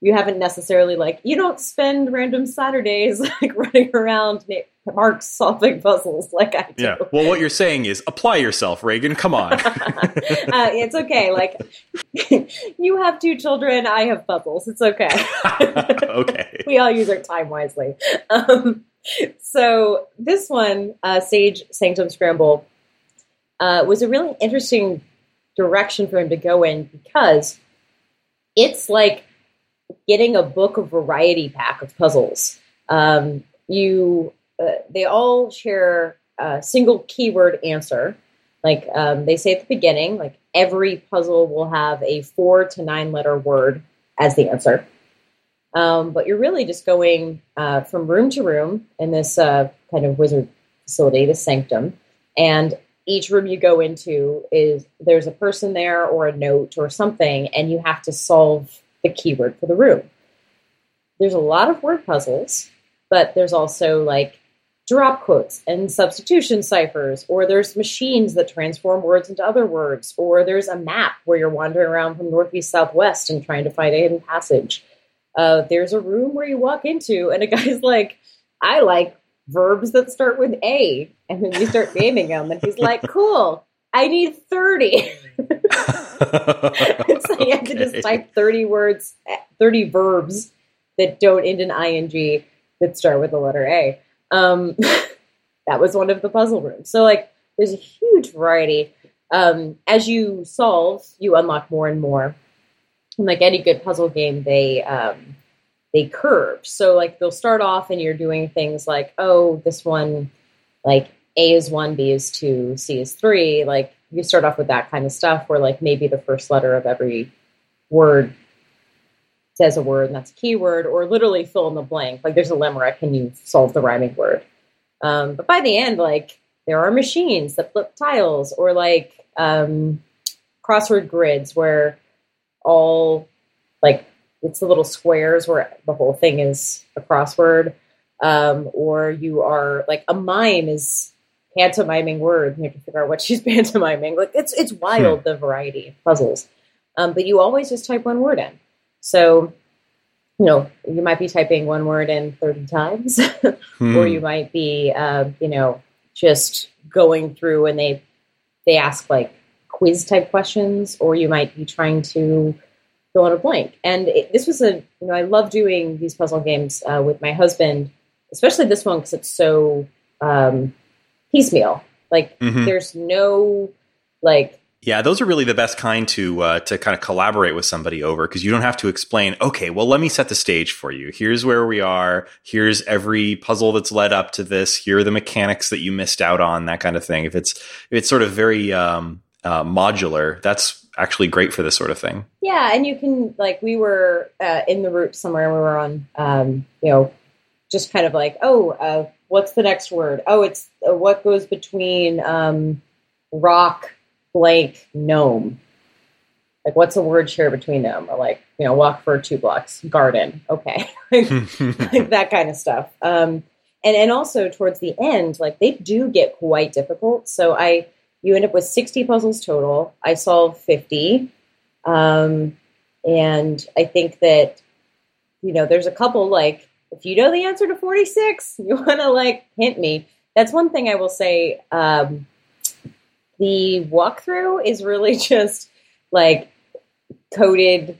Speaker 2: you haven't necessarily like you don't spend random Saturdays like running around Mark's solving puzzles like I do.
Speaker 1: Yeah. Well, what you're saying is apply yourself, Reagan. Come on. uh,
Speaker 2: it's okay. Like you have two children, I have puzzles. It's okay.
Speaker 1: okay.
Speaker 2: we all use our time wisely. Um, so this one, uh, Sage Sanctum Scramble, uh, was a really interesting direction for him to go in because it's like getting a book of variety pack of puzzles. Um, you uh, they all share a single keyword answer. Like um, they say at the beginning, like every puzzle will have a four to nine letter word as the answer. Um, but you're really just going uh, from room to room in this uh, kind of wizard facility, the sanctum, and each room you go into is there's a person there or a note or something, and you have to solve the keyword for the room. There's a lot of word puzzles, but there's also like drop quotes and substitution ciphers, or there's machines that transform words into other words, or there's a map where you're wandering around from northeast southwest and trying to find a hidden passage. Uh, there's a room where you walk into, and a guy's like, I like verbs that start with A. And then you start naming them, and he's like, cool. I need 30. so you have to just type 30 words, 30 verbs that don't end in ing that start with the letter A. Um, that was one of the puzzle rooms. So, like, there's a huge variety. Um, as you solve, you unlock more and more. And like any good puzzle game, they um, they curve. So, like, they'll start off and you're doing things like, oh, this one, like, A is one, B is two, C is three. Like, you start off with that kind of stuff where like maybe the first letter of every word says a word and that's a keyword or literally fill in the blank. Like there's a limerick and you solve the rhyming word. Um, but by the end like there are machines that flip tiles or like um, crossword grids where all like it's the little squares where the whole thing is a crossword. Um, or you are like a mime is pantomiming words. You have to figure out what she's pantomiming. Like it's it's wild hmm. the variety of puzzles. Um, but you always just type one word in. So, you know, you might be typing one word in thirty times, hmm. or you might be, uh, you know, just going through and they they ask like quiz type questions, or you might be trying to fill in a blank. And it, this was a, you know, I love doing these puzzle games uh, with my husband, especially this one because it's so. Um, piecemeal. Like mm-hmm. there's no like
Speaker 1: yeah, those are really the best kind to uh, to kind of collaborate with somebody over because you don't have to explain. Okay, well, let me set the stage for you. Here's where we are. Here's every puzzle that's led up to this. Here are the mechanics that you missed out on. That kind of thing. If it's if it's sort of very um, uh, modular, that's actually great for this sort of thing.
Speaker 2: Yeah, and you can like we were uh, in the route somewhere. We were on, um, you know, just kind of like oh, uh, what's the next word? Oh, it's uh, what goes between um, rock, blank, gnome. Like, what's the word share between them? Or like, you know, walk for two blocks, garden. Okay, like that kind of stuff. Um, and and also towards the end, like they do get quite difficult. So I, you end up with sixty puzzles total. I solved fifty, um, and I think that you know there's a couple like if you know the answer to 46, you want to like hint me. That's one thing I will say. Um, the walkthrough is really just like coded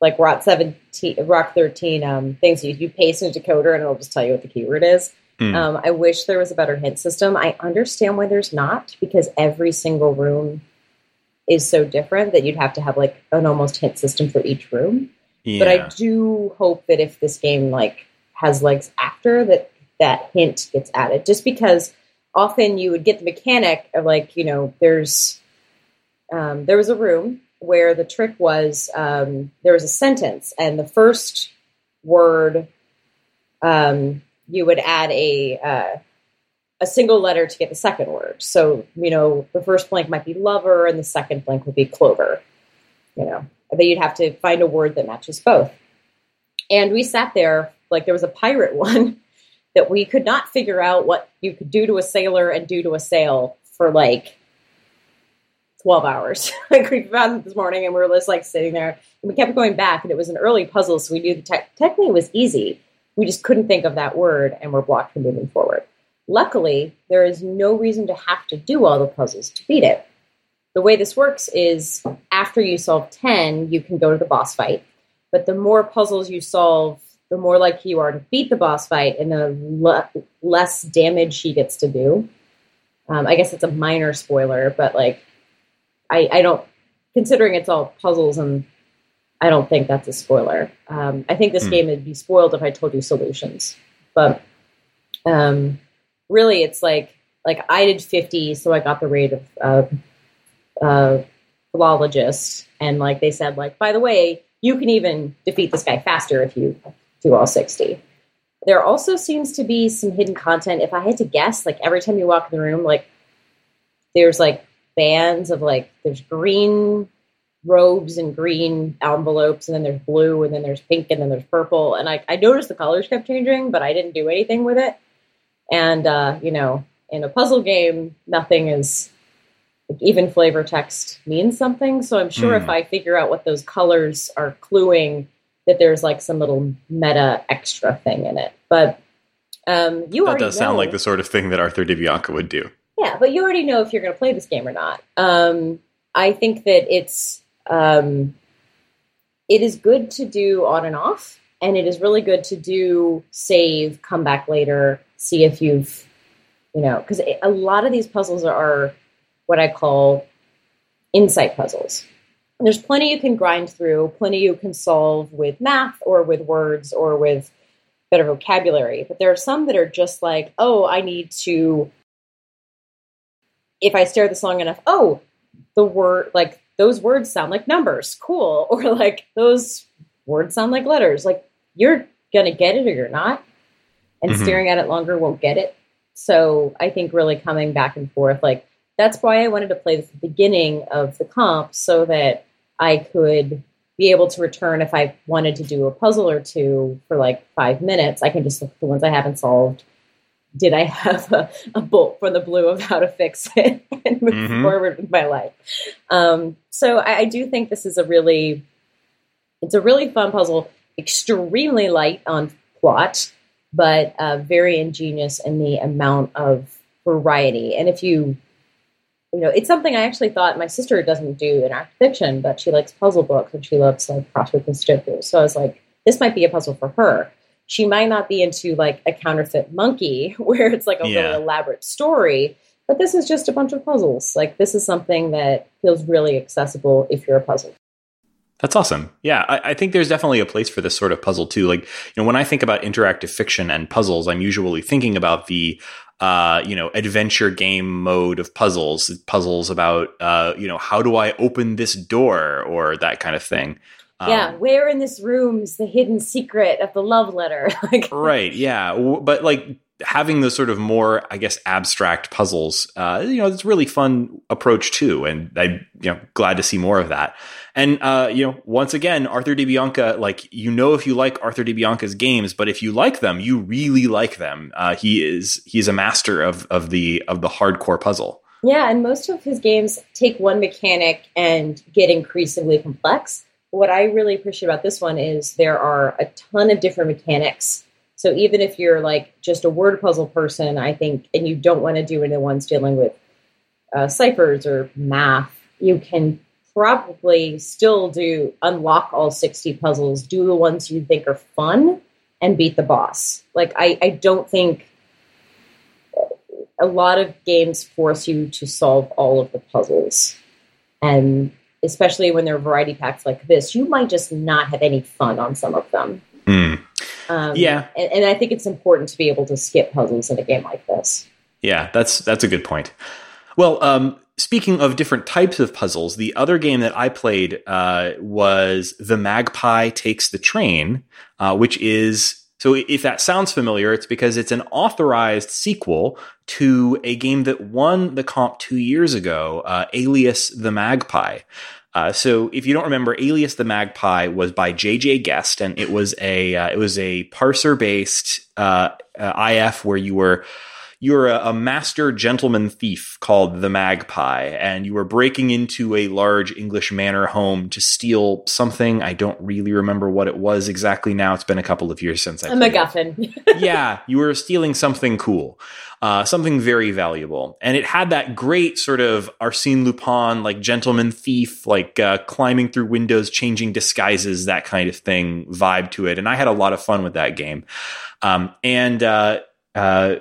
Speaker 2: like Rock 17, Rock 13 um, things. You, you paste into decoder and it'll just tell you what the keyword is. Mm. Um, I wish there was a better hint system. I understand why there's not because every single room is so different that you'd have to have like an almost hint system for each room. Yeah. But I do hope that if this game like has legs after that that hint gets added. Just because often you would get the mechanic of like you know there's um, there was a room where the trick was um, there was a sentence and the first word um, you would add a uh, a single letter to get the second word. So you know the first blank might be lover and the second blank would be clover you know. Then you'd have to find a word that matches both. And we sat there like there was a pirate one that we could not figure out what you could do to a sailor and do to a sail for like 12 hours. like we found it this morning and we were just like sitting there and we kept going back and it was an early puzzle. So we knew the te- was easy. We just couldn't think of that word and we're blocked from moving forward. Luckily, there is no reason to have to do all the puzzles to beat it. The way this works is after you solve 10, you can go to the boss fight. But the more puzzles you solve the more likely you are to beat the boss fight and the le- less damage he gets to do. Um, I guess it's a minor spoiler, but like, I, I don't, considering it's all puzzles and I don't think that's a spoiler. Um, I think this mm. game would be spoiled if I told you solutions, but um, really, it's like like I did fifty, so I got the rate of uh, uh, philologist, and like they said, like by the way, you can even defeat this guy faster if you do all 60. There also seems to be some hidden content. If I had to guess, like every time you walk in the room, like there's like bands of like there's green robes and green envelopes, and then there's blue, and then there's pink, and then there's purple. And I, I noticed the colors kept changing, but I didn't do anything with it. And uh, you know, in a puzzle game, nothing is like, even flavor text means something. So I'm sure mm. if I figure out what those colors are cluing that there's like some little meta extra thing in it. But um, you
Speaker 1: that does sound like the sort of thing that Arthur DiBianca would do.
Speaker 2: Yeah, but you already know if you're going to play this game or not. Um, I think that it's um, it is good to do on and off, and it is really good to do save, come back later, see if you've you know because a lot of these puzzles are what I call insight puzzles. There's plenty you can grind through, plenty you can solve with math or with words or with better vocabulary. But there are some that are just like, oh, I need to if I stare at this long enough, oh, the word like those words sound like numbers, cool, or like those words sound like letters. Like you're gonna get it or you're not, and mm-hmm. staring at it longer won't get it. So I think really coming back and forth, like that's why I wanted to play this at the beginning of the comp so that I could be able to return if I wanted to do a puzzle or two for like five minutes. I can just look at the ones I haven't solved did I have a, a, bolt from the blue of how to fix it and move mm-hmm. forward with my life? Um, so I, I, do think this is a really, it's a really fun puzzle, extremely light on plot, but uh, very ingenious in the amount of variety. And if you, you know, it's something I actually thought my sister doesn't do in art fiction, but she likes puzzle books and she loves like crossword and Sudoku. So I was like, this might be a puzzle for her she might not be into like a counterfeit monkey where it's like a yeah. really elaborate story but this is just a bunch of puzzles like this is something that feels really accessible if you're a puzzle
Speaker 1: that's awesome. Yeah, I, I, think there's definitely a place for this sort of puzzle too. Like, you know, when I think about interactive fiction and puzzles, I'm usually thinking about the, uh, you know, adventure game mode of puzzles. Puzzles about, uh, you know, how do I open this door or that kind of thing.
Speaker 2: Um, yeah, where in this room is the hidden secret of the love letter?
Speaker 1: like, right. Yeah, but like having the sort of more, I guess, abstract puzzles, uh, you know, it's really fun approach too, and I'm you know glad to see more of that. And uh, you know, once again, Arthur DiBianca, like you know, if you like Arthur DiBianca's games, but if you like them, you really like them. Uh, he is he's a master of of the of the hardcore puzzle.
Speaker 2: Yeah, and most of his games take one mechanic and get increasingly complex what I really appreciate about this one is there are a ton of different mechanics. So even if you're like just a word puzzle person, I think, and you don't want to do any ones dealing with uh, ciphers or math, you can probably still do unlock all 60 puzzles, do the ones you think are fun, and beat the boss. Like, I, I don't think a lot of games force you to solve all of the puzzles. And especially when they're variety packs like this, you might just not have any fun on some of them.
Speaker 1: Mm. Um, yeah,
Speaker 2: and, and, I think it's important to be able to skip puzzles in a game like this.
Speaker 1: Yeah, that's that's a good point. Well, um, speaking of different types of puzzles, the other game that I played uh, was The Magpie Takes the Train, uh, which is so if that sounds familiar, it's because it's an authorized sequel to a game that won the comp two years ago, uh, Alias the Magpie. Uh, so if you don't remember, Alias the Magpie was by JJ Guest, and it was a uh, it was a parser based uh, uh, IF where you were you're a, a, master gentleman thief called the Magpie, and you were breaking into a large English manor home to steal something. I don't really remember what it was exactly now. It's been a couple of years since I.
Speaker 2: A MacGuffin.
Speaker 1: yeah, you were stealing something cool, uh, something very valuable, and it had that great sort of Arsène Lupin, like gentleman thief, like uh, climbing through windows, changing disguises, that kind of thing vibe to it. And I had a lot of fun with that game. Um, and uh, uh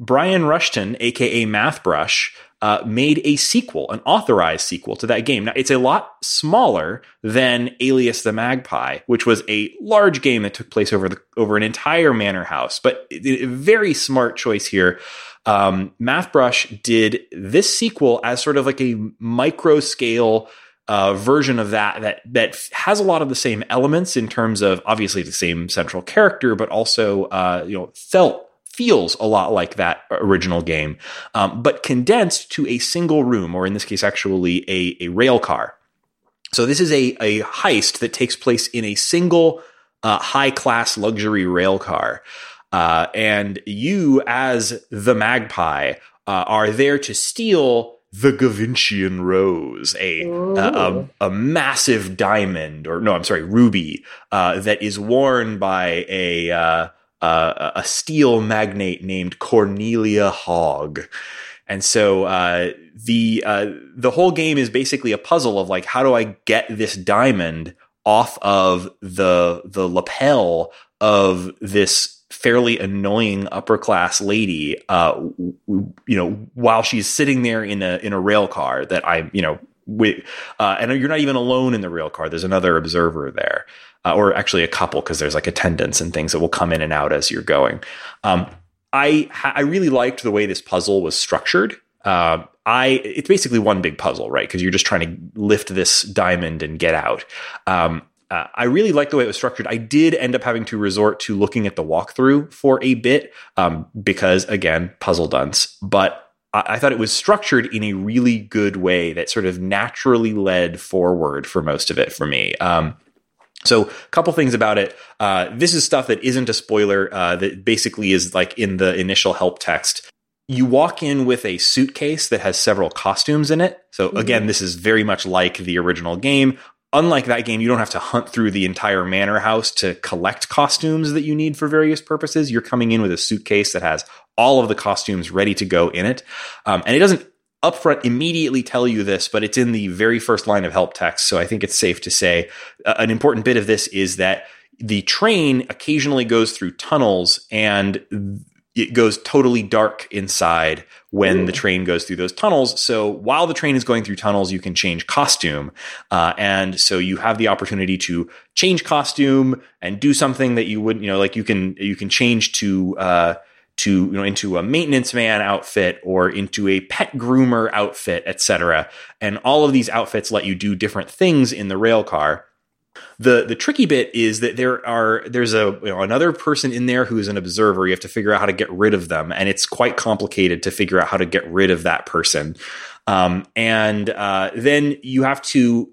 Speaker 1: Brian Rushton, aka MathBrush, uh, made a sequel, an authorized sequel to that game. Now, it's a lot smaller than Alias the Magpie, which was a large game that took place over the over an entire manor house. But a very smart choice here. Um, MathBrush did this sequel as sort of like a micro scale. Uh, version of that that that has a lot of the same elements in terms of obviously the same central character, but also uh, you know felt feels a lot like that original game, um, but condensed to a single room, or in this case, actually a, a rail car. So this is a, a heist that takes place in a single uh, high class luxury rail car. Uh, and you, as the magpie, uh, are there to steal the Gavincian rose, a, a, a, massive diamond, or no, I'm sorry, ruby, uh, that is worn by a uh, a steel magnate named Cornelia Hogg. And so uh, the uh, the whole game is basically a puzzle of like how do I get this diamond off of the the lapel of this fairly annoying upper class lady, uh, you know, while she's sitting there in a in a rail car that I, you know, with, uh, and you're not even alone in the rail car. There's another observer there, uh, or actually a couple because there's like attendants and things that will come in and out as you're going. Um, I I really liked the way this puzzle was structured. Uh, I it's basically one big puzzle, right? Because you're just trying to lift this diamond and get out. Um, uh, I really liked the way it was structured. I did end up having to resort to looking at the walkthrough for a bit um, because, again, puzzle dunce. But I-, I thought it was structured in a really good way that sort of naturally led forward for most of it for me. Um, so, a couple things about it. Uh, this is stuff that isn't a spoiler. Uh, that basically is like in the initial help text. You walk in with a suitcase that has several costumes in it. So, again, mm-hmm. this is very much like the original game unlike that game, you don't have to hunt through the entire manor house to collect costumes that you need for various purposes. You're coming in with a suitcase that has all of the costumes ready to go in it. Um, and it doesn't upfront immediately tell you this, but it's in the very first line of help text. So I think it's safe to say uh, an important bit of this is that the train occasionally goes through tunnels and it goes totally dark inside when Ooh. the train goes through those tunnels. So while the train is going through tunnels, you can change costume. Uh, and so you have the opportunity to change costume and do something that you wouldn't, you know, like you can, you can change to, uh, to you know into a maintenance man outfit or into a pet groomer outfit etc and all of these outfits let you do different things in the rail car the the tricky bit is that there are there's a you know, another person in there who is an observer. You have to figure out how to get rid of them, and it's quite complicated to figure out how to get rid of that person. Um, and uh, then you have to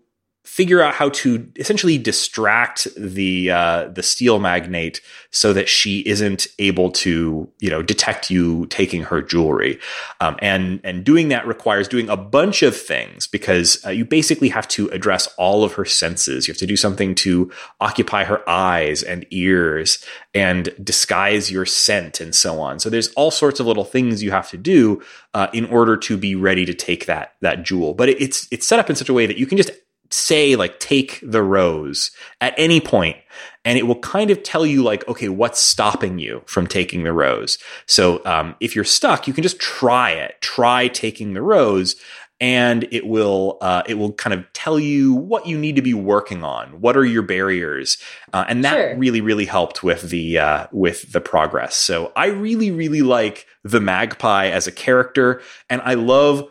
Speaker 1: figure out how to essentially distract the uh, the steel magnate so that she isn't able to you know detect you taking her jewelry. Um, and and doing that requires doing a bunch of things because uh, you basically have to address all of her senses. You have to do something to occupy her eyes and ears and disguise your scent and so on. So there's all sorts of little things you have to do uh, in order to be ready to take that that jewel. But it, it's it's set up in such a way that you can just say like take the rose at any point and it will kind of tell you like okay what's stopping you from taking the rose. So um, if you're stuck you can just try it. Try taking the rose and it will uh, it will kind of tell you what you need to be working on. What are your barriers? Uh, and that sure. really really helped with the uh, with the progress. So i really really like the magpie as a character and i love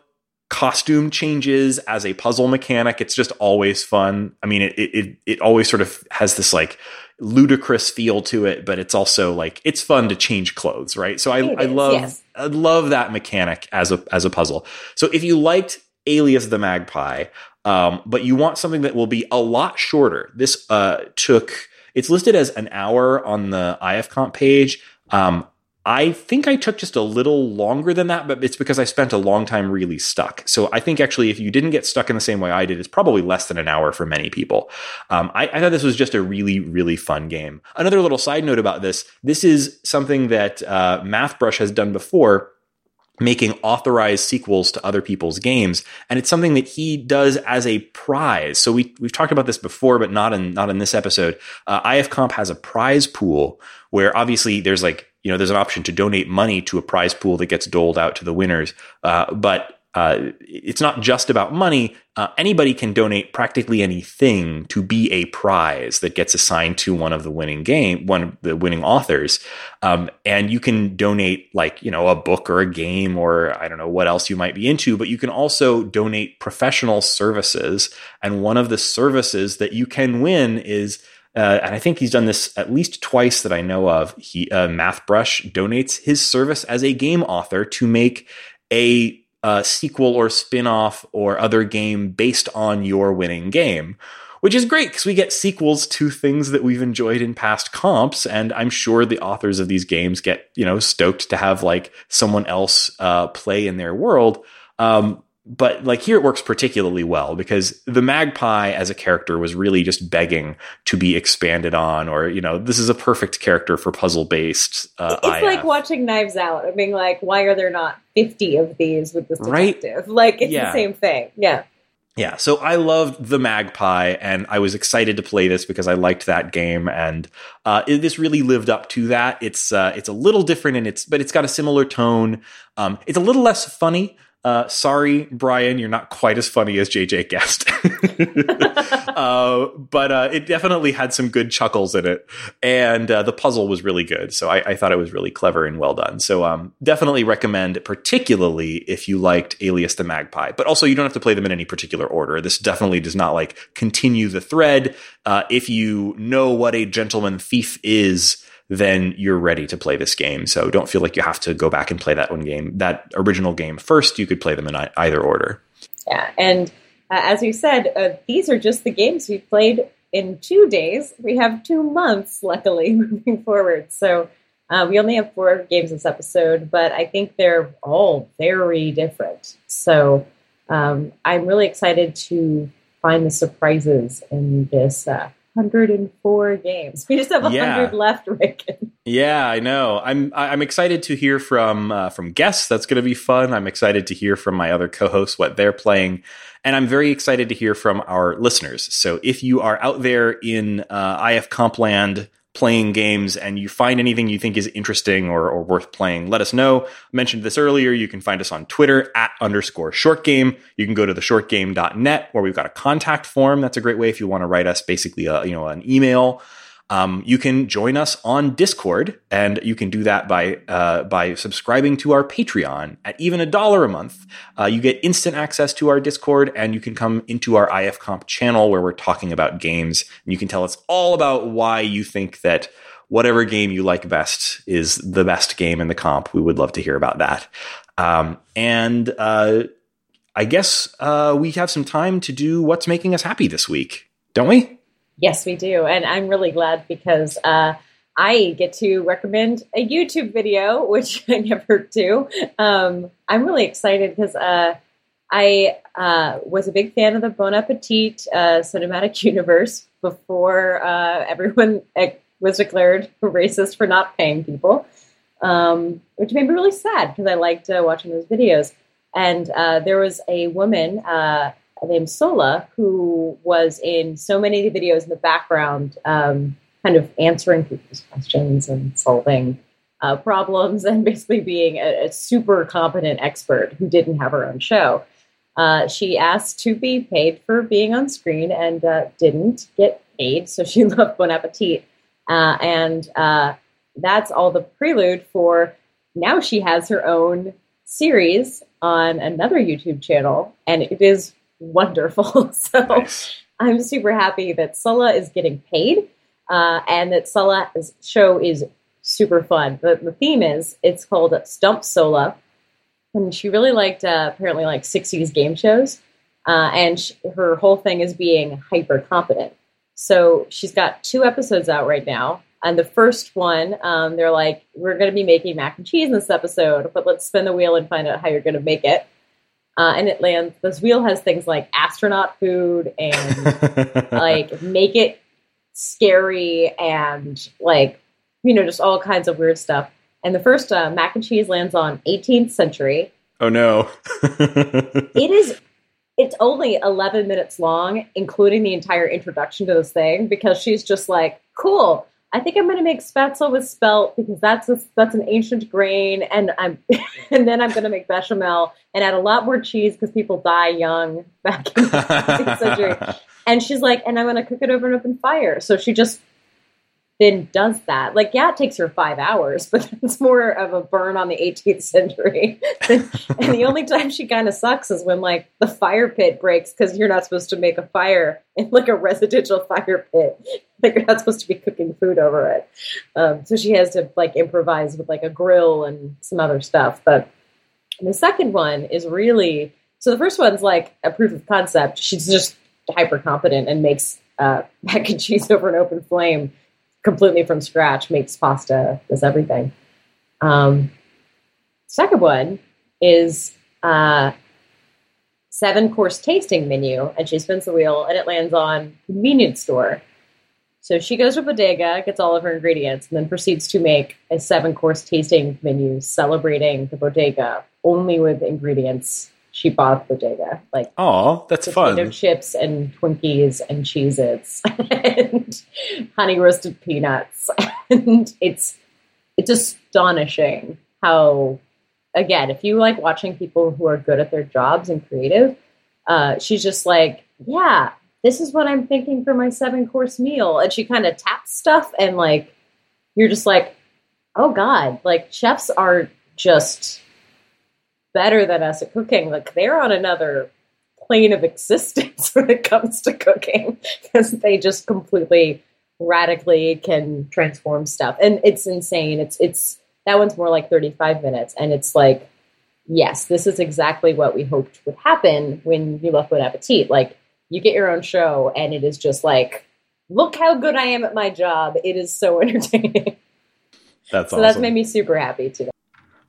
Speaker 1: costume changes as a puzzle mechanic. It's just always fun. I mean, it it it always sort of has this like ludicrous feel to it, but it's also like it's fun to change clothes, right? So I, I love yes. I love that mechanic as a as a puzzle. So if you liked Alias the Magpie, um, but you want something that will be a lot shorter, this uh, took it's listed as an hour on the IFComp page. Um, I think I took just a little longer than that, but it's because I spent a long time really stuck. So I think actually, if you didn't get stuck in the same way I did, it's probably less than an hour for many people. Um, I, I, thought this was just a really, really fun game. Another little side note about this this is something that uh, MathBrush has done before making authorized sequels to other people's games and it's something that he does as a prize so we, we've talked about this before but not in not in this episode uh, ifcomp has a prize pool where obviously there's like you know, there's an option to donate money to a prize pool that gets doled out to the winners. Uh, but uh, it's not just about money. Uh, anybody can donate practically anything to be a prize that gets assigned to one of the winning game, one of the winning authors. Um, and you can donate like, you know, a book or a game or I don't know what else you might be into, but you can also donate professional services. And one of the services that you can win is uh, and I think he's done this at least twice that I know of. He uh, MathBrush donates his service as a game author to make a uh, sequel or spin-off or other game based on your winning game which is great because we get sequels to things that we've enjoyed in past comps and i'm sure the authors of these games get you know stoked to have like someone else uh, play in their world um, but like here it works particularly well because the magpie as a character was really just begging to be expanded on or you know this is a perfect character for puzzle based uh,
Speaker 2: it's IF. like watching knives out and being like why are there not 50 of these with this detective right? like it's yeah. the same thing yeah
Speaker 1: yeah, so I loved the Magpie, and I was excited to play this because I liked that game, and uh, it, this really lived up to that. It's uh, it's a little different, and it's but it's got a similar tone. Um, it's a little less funny, uh, sorry, Brian, you're not quite as funny as JJ Guest. uh, but uh, it definitely had some good chuckles in it. And uh, the puzzle was really good. So I, I, thought it was really clever and well done. So um, definitely recommend, particularly if you liked Alias the Magpie. But also, you don't have to play them in any particular order. This definitely does not like continue the thread. Uh, if you know what a gentleman thief is, then you're ready to play this game. So don't feel like you have to go back and play that one game, that original game first. You could play them in either order.
Speaker 2: Yeah, and uh, as you said, uh, these are just the games we played in two days. We have two months, luckily, moving forward. So uh, we only have four games this episode, but I think they're all very different. So um, I'm really excited to find the surprises in this uh, 104 games. We just have 100 yeah. left, Rick.
Speaker 1: yeah, I know. I'm I'm excited to hear from uh, from guests. That's going to be fun. I'm excited to hear from my other co-hosts what they're playing, and I'm very excited to hear from our listeners. So if you are out there in uh, IF Compland playing games and you find anything you think is interesting or, or, worth playing, let us know. I mentioned this earlier. You can find us on Twitter at underscore short game. You can go to the shortgame.net where we've got a contact form. That's a great way if you want to write us basically a, you know, an email um, you can join us on Discord, and you can do that by uh, by subscribing to our Patreon at even a dollar a month. Uh, you get instant access to our Discord, and you can come into our IF Comp channel where we're talking about games. And you can tell us all about why you think that whatever game you like best is the best game in the comp. We would love to hear about that. Um, and uh, I guess uh, we have some time to do what's making us happy this week, don't we?
Speaker 2: Yes, we do. And I'm really glad because uh, I get to recommend a YouTube video, which I never do. Um, I'm really excited because uh, I uh, was a big fan of the Bon Appetit uh, cinematic universe before uh, everyone was declared racist for not paying people, um, which made me really sad because I liked uh, watching those videos. And there was a woman named Sohla, who was in so many of the videos in the background, um, kind of answering people's questions and solving uh, problems and basically being a, a, super competent expert who didn't have her own show. Uh, she asked to be paid for being on screen and uh, didn't get paid, so she left Bon Appetit. Uh, and uh, that's all the prelude for now she has her own series on another YouTube channel, and it is wonderful. so nice. I'm super happy that Sohla is getting paid uh, and that Sohla's show is super fun. The, the theme is it's called Stump Sohla. And she really liked uh, apparently like 60s game shows. Uh, and she, her whole thing is being hyper competent. So she's got two episodes out right now. And the first one, um, they're like, we're going to be making mac and cheese in this episode, but let's spin the wheel and find out how you're going to make it. Uh, and it lands. This wheel has things like astronaut food and like make it scary and like you know just all kinds of weird stuff. And the first uh, mac and cheese lands on 18th century.
Speaker 1: Oh no!
Speaker 2: it is. It's only 11 minutes long, including the entire introduction to this thing, because she's just like, "Cool, I think I'm going to make spätzle with spelt because that's a, that's an ancient grain, and I'm and then I'm going to make bechamel and add a lot more cheese because people die young back in the 16th century. And she's like, and I'm going to cook it over an open fire. So she just then does that. Like, yeah, it takes her five hours, but it's more of a burn on the 18th century. and the only time she kind of sucks is when like the fire pit breaks because you're not supposed to make a fire in like a residential fire pit. Like you're not supposed to be cooking food over it. Um, so she has to like improvise with like a grill and some other stuff. But the second one is really so the first one's like a proof of concept. She's just hyper competent and makes uh, mac and cheese over an open flame completely from scratch, makes pasta, does everything. Um, second one is uh, seven course tasting menu, and she spins the wheel, and it lands on convenience store. So she goes to bodega, gets all of her ingredients, and then proceeds to make a seven course tasting menu celebrating the bodega only with ingredients she bought the bodega. Like
Speaker 1: oh, that's fun.
Speaker 2: chips and Twinkies and Cheez-Its and honey roasted peanuts. And it's it's astonishing how again, if you like watching people who are good at their jobs and creative, uh, she's just like, yeah, this is what I'm thinking for my seven course meal. And she kind of taps stuff and like, you're just like, oh God, like chefs are just better than us at cooking. Like they're on another plane of existence when it comes to cooking because they just completely radically can transform stuff. And it's insane. It's, it's, that one's more like 35 minutes. And it's like, yes, this is exactly what we hoped would happen when you left Bon Appetit. Like, you get your own show, and it is just like, look how good I am at my job. It is so entertaining.
Speaker 1: That's
Speaker 2: so
Speaker 1: awesome.
Speaker 2: that's made me super happy today.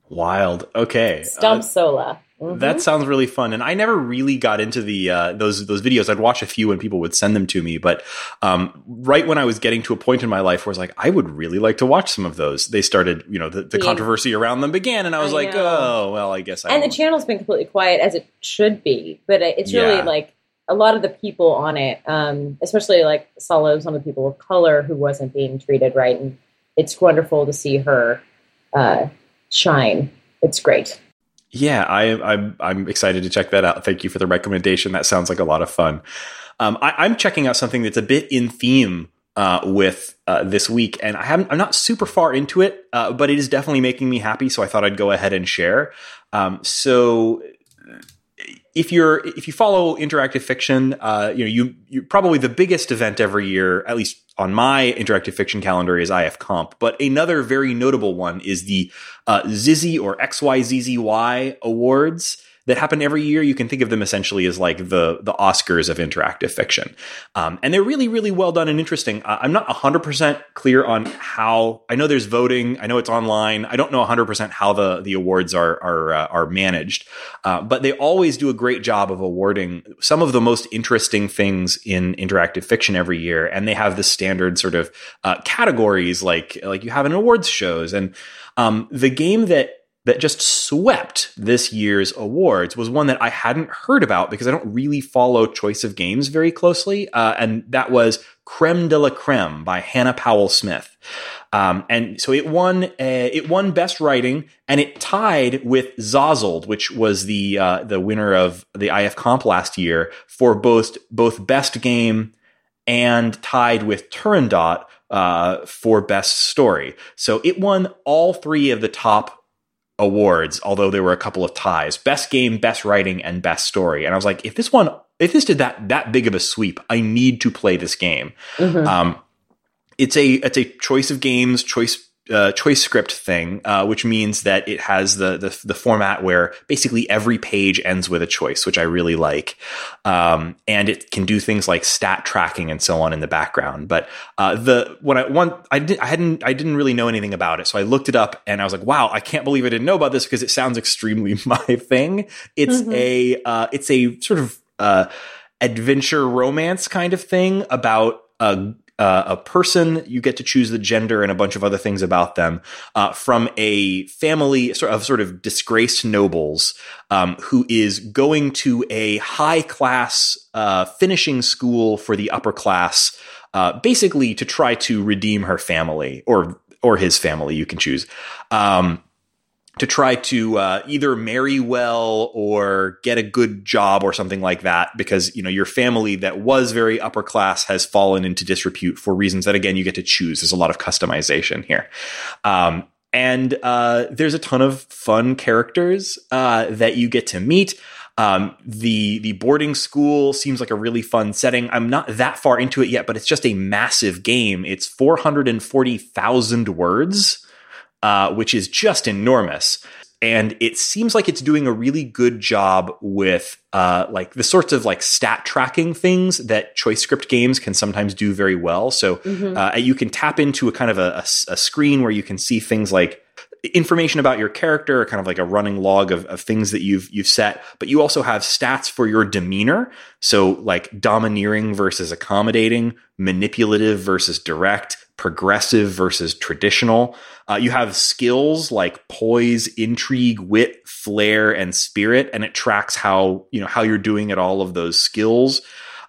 Speaker 1: Wild. Okay.
Speaker 2: Stump
Speaker 1: Uh,
Speaker 2: Sohla. Mhm.
Speaker 1: That sounds really fun, and I never really got into the uh, those those videos. I'd watch a few when people would send them to me, but um, right when I was getting to a point in my life where I was like, I would really like to watch some of those. They started, you know, the, the
Speaker 2: Yeah.
Speaker 1: controversy around them began, and I was
Speaker 2: I
Speaker 1: like,
Speaker 2: know.
Speaker 1: oh, well, I guess I.
Speaker 2: and the channel's been completely quiet as it should be, but it's really
Speaker 1: Yeah.
Speaker 2: like a lot of the people on it, um, especially like Sohla's some of the people of color who wasn't being treated right, and it's wonderful to see her uh, shine. It's great.
Speaker 1: Yeah, I, I'm I'm excited to check that out. Thank you for the recommendation. That sounds like a lot of fun. Um, I, I'm checking out something that's a bit in theme uh, with uh, this week, and I haven't. I'm not super far into it, uh, but it is definitely making me happy. So I thought I'd go ahead and share. Um, so if you're if you follow interactive fiction, uh, you know you you probably the biggest event every year, at least on my interactive fiction calendar, is IF Comp. But another very notable one is the uh, Zizzy or XYZZY awards that happen every year. You can think of them essentially as like the the Oscars of interactive fiction, um, and they're really really well done and interesting. Uh, I'm not 100 percent clear on how. I know there's voting. I know it's online. I don't know 100 percent how the the awards are are uh, are managed, uh, but they always do a great job of awarding some of the most interesting things in interactive fiction every year, and they have the standard sort of uh, categories like like you have in awards shows and. Um, the game that that just swept this year's awards was one that I hadn't heard about because I don't really follow choice of games very closely, uh, and that was Creme de la Creme by Hannah Powell Smith. Um, and so it won. Uh, it won Best Writing, and it tied with Zozzled, which was the uh, the winner of the IF Comp last year for both both Best Game and tied with Turandot uh, for Best Story. So it won all three of the top awards, although there were a couple of ties: Best Game, Best Writing, and Best Story. And I was like, if this one, if this did that that big of a sweep, I need to play this game.
Speaker 2: Mhm.
Speaker 1: Um, it's a it's a choice of games choice uh, ChoiceScript thing, uh, which means that it has the, the the format where basically every page ends with a choice, which I really like, um, and it can do things like stat tracking and so on in the background. But uh, the when I one I did I hadn't I didn't really know anything about it, so I looked it up and I was like, wow, I can't believe I didn't know about this because it sounds extremely my thing. It's
Speaker 2: Mhm.
Speaker 1: a uh, it's a sort of uh, adventure romance kind of thing about a uh, a person you get to choose the gender and a bunch of other things about them uh, from a family of sort of disgraced nobles um, who is going to a high class uh, finishing school for the upper class uh, basically to try to redeem her family or or his family you can choose. Um, to try to uh, either marry well or get a good job or something like that because you know your family that was very upper class has fallen into disrepute for reasons that again you get to choose there's a lot of customization here um, and uh, there's a ton of fun characters uh, that you get to meet um, the the boarding school seems like a really fun setting. I'm not that far into it yet, but it's just a massive game. It's 440,000 words, uh, which is just enormous. And it seems like it's doing a really good job with uh, like the sorts of like stat tracking things that ChoiceScript games can sometimes do very well. So
Speaker 2: Mhm.
Speaker 1: uh, you can tap into a kind of a screen where you can see things like information about your character, kind of like a running log of, of things that you've you've set, but you also have stats for your demeanor. So like domineering versus accommodating, manipulative versus direct, progressive versus traditional. Uh, you have skills like poise, intrigue, wit, flair, and spirit, and it tracks how you know how you're doing at all of those skills.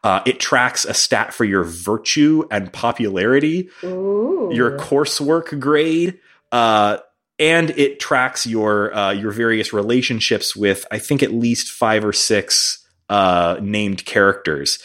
Speaker 1: Uh, it tracks a stat for your virtue and popularity,
Speaker 2: Ooh.
Speaker 1: your coursework grade, uh, and it tracks your uh, your various relationships with I think at least five or six uh, named characters.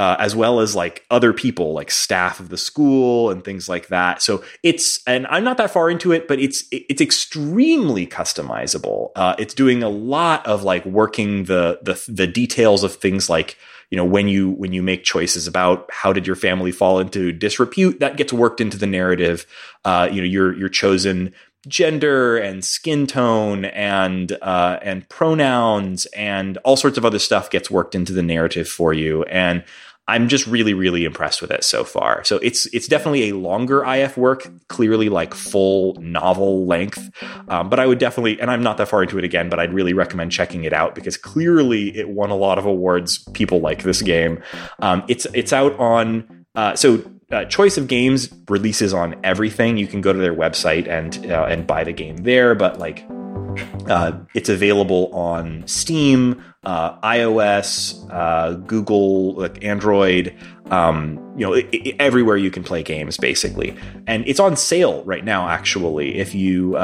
Speaker 1: Uh, as well as like other people, like staff of the school and things like that. So it's, and I'm not that far into it, but it's it's extremely customizable. Uh, it's doing a lot of like working the the the details of things like you know when you when you make choices about how did your family fall into disrepute that gets worked into the narrative uh, you know your your chosen gender and skin tone and uh, and pronouns and all sorts of other stuff gets worked into the narrative for you and I'm just really, really impressed with it so far. So it's it's definitely a longer IF work, clearly like full novel length. Um, but I would definitely, and I'm not that far into it again, but I'd really recommend checking it out because clearly it won a lot of awards. People like this game. Um, it's it's out on uh, so uh, choice of games releases on everything. You can go to their website and uh, and buy the game there, but like uh, it's available on Steam, uh, iOS, uh, Google, like Android, um, you know, it, it, everywhere you can play games, basically. And it's on sale right now, actually. If you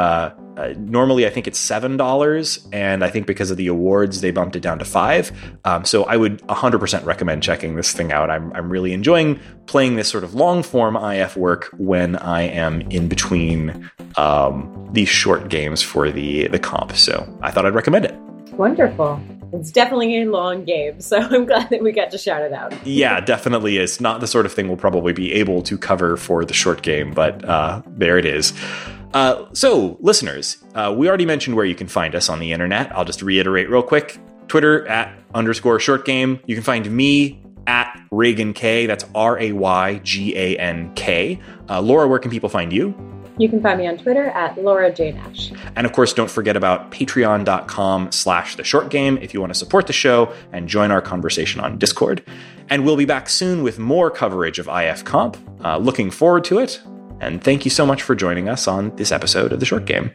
Speaker 1: uh, normally, I think it's seven dollars, and I think because of the awards, they bumped it down to five. Um, so I would 100% recommend checking this thing out. I'm I'm really enjoying playing this sort of long form IF work when I am in between um, these short games for the the comp. So I thought I'd recommend it.
Speaker 2: Wonderful. It's definitely a long game, so I'm glad that we got to shout it out.
Speaker 1: yeah, definitely is. Not the sort of thing we'll probably be able to cover for the short game, but uh, there it is. Uh, so, listeners, uh, we already mentioned where you can find us on the internet. I'll just reiterate real quick Twitter at underscore short game. You can find me at Raygan K. That's R A Y G A N K. Uh, Laura, where can people find you?
Speaker 2: You can find me on Twitter at Laura J. Nash.
Speaker 1: And of course, don't forget about patreon.com slash the short game if you want to support the show and join our conversation on Discord. And we'll be back soon with more coverage of IF Comp. Uh, looking forward to it. And thank you so much for joining us on this episode of the short game.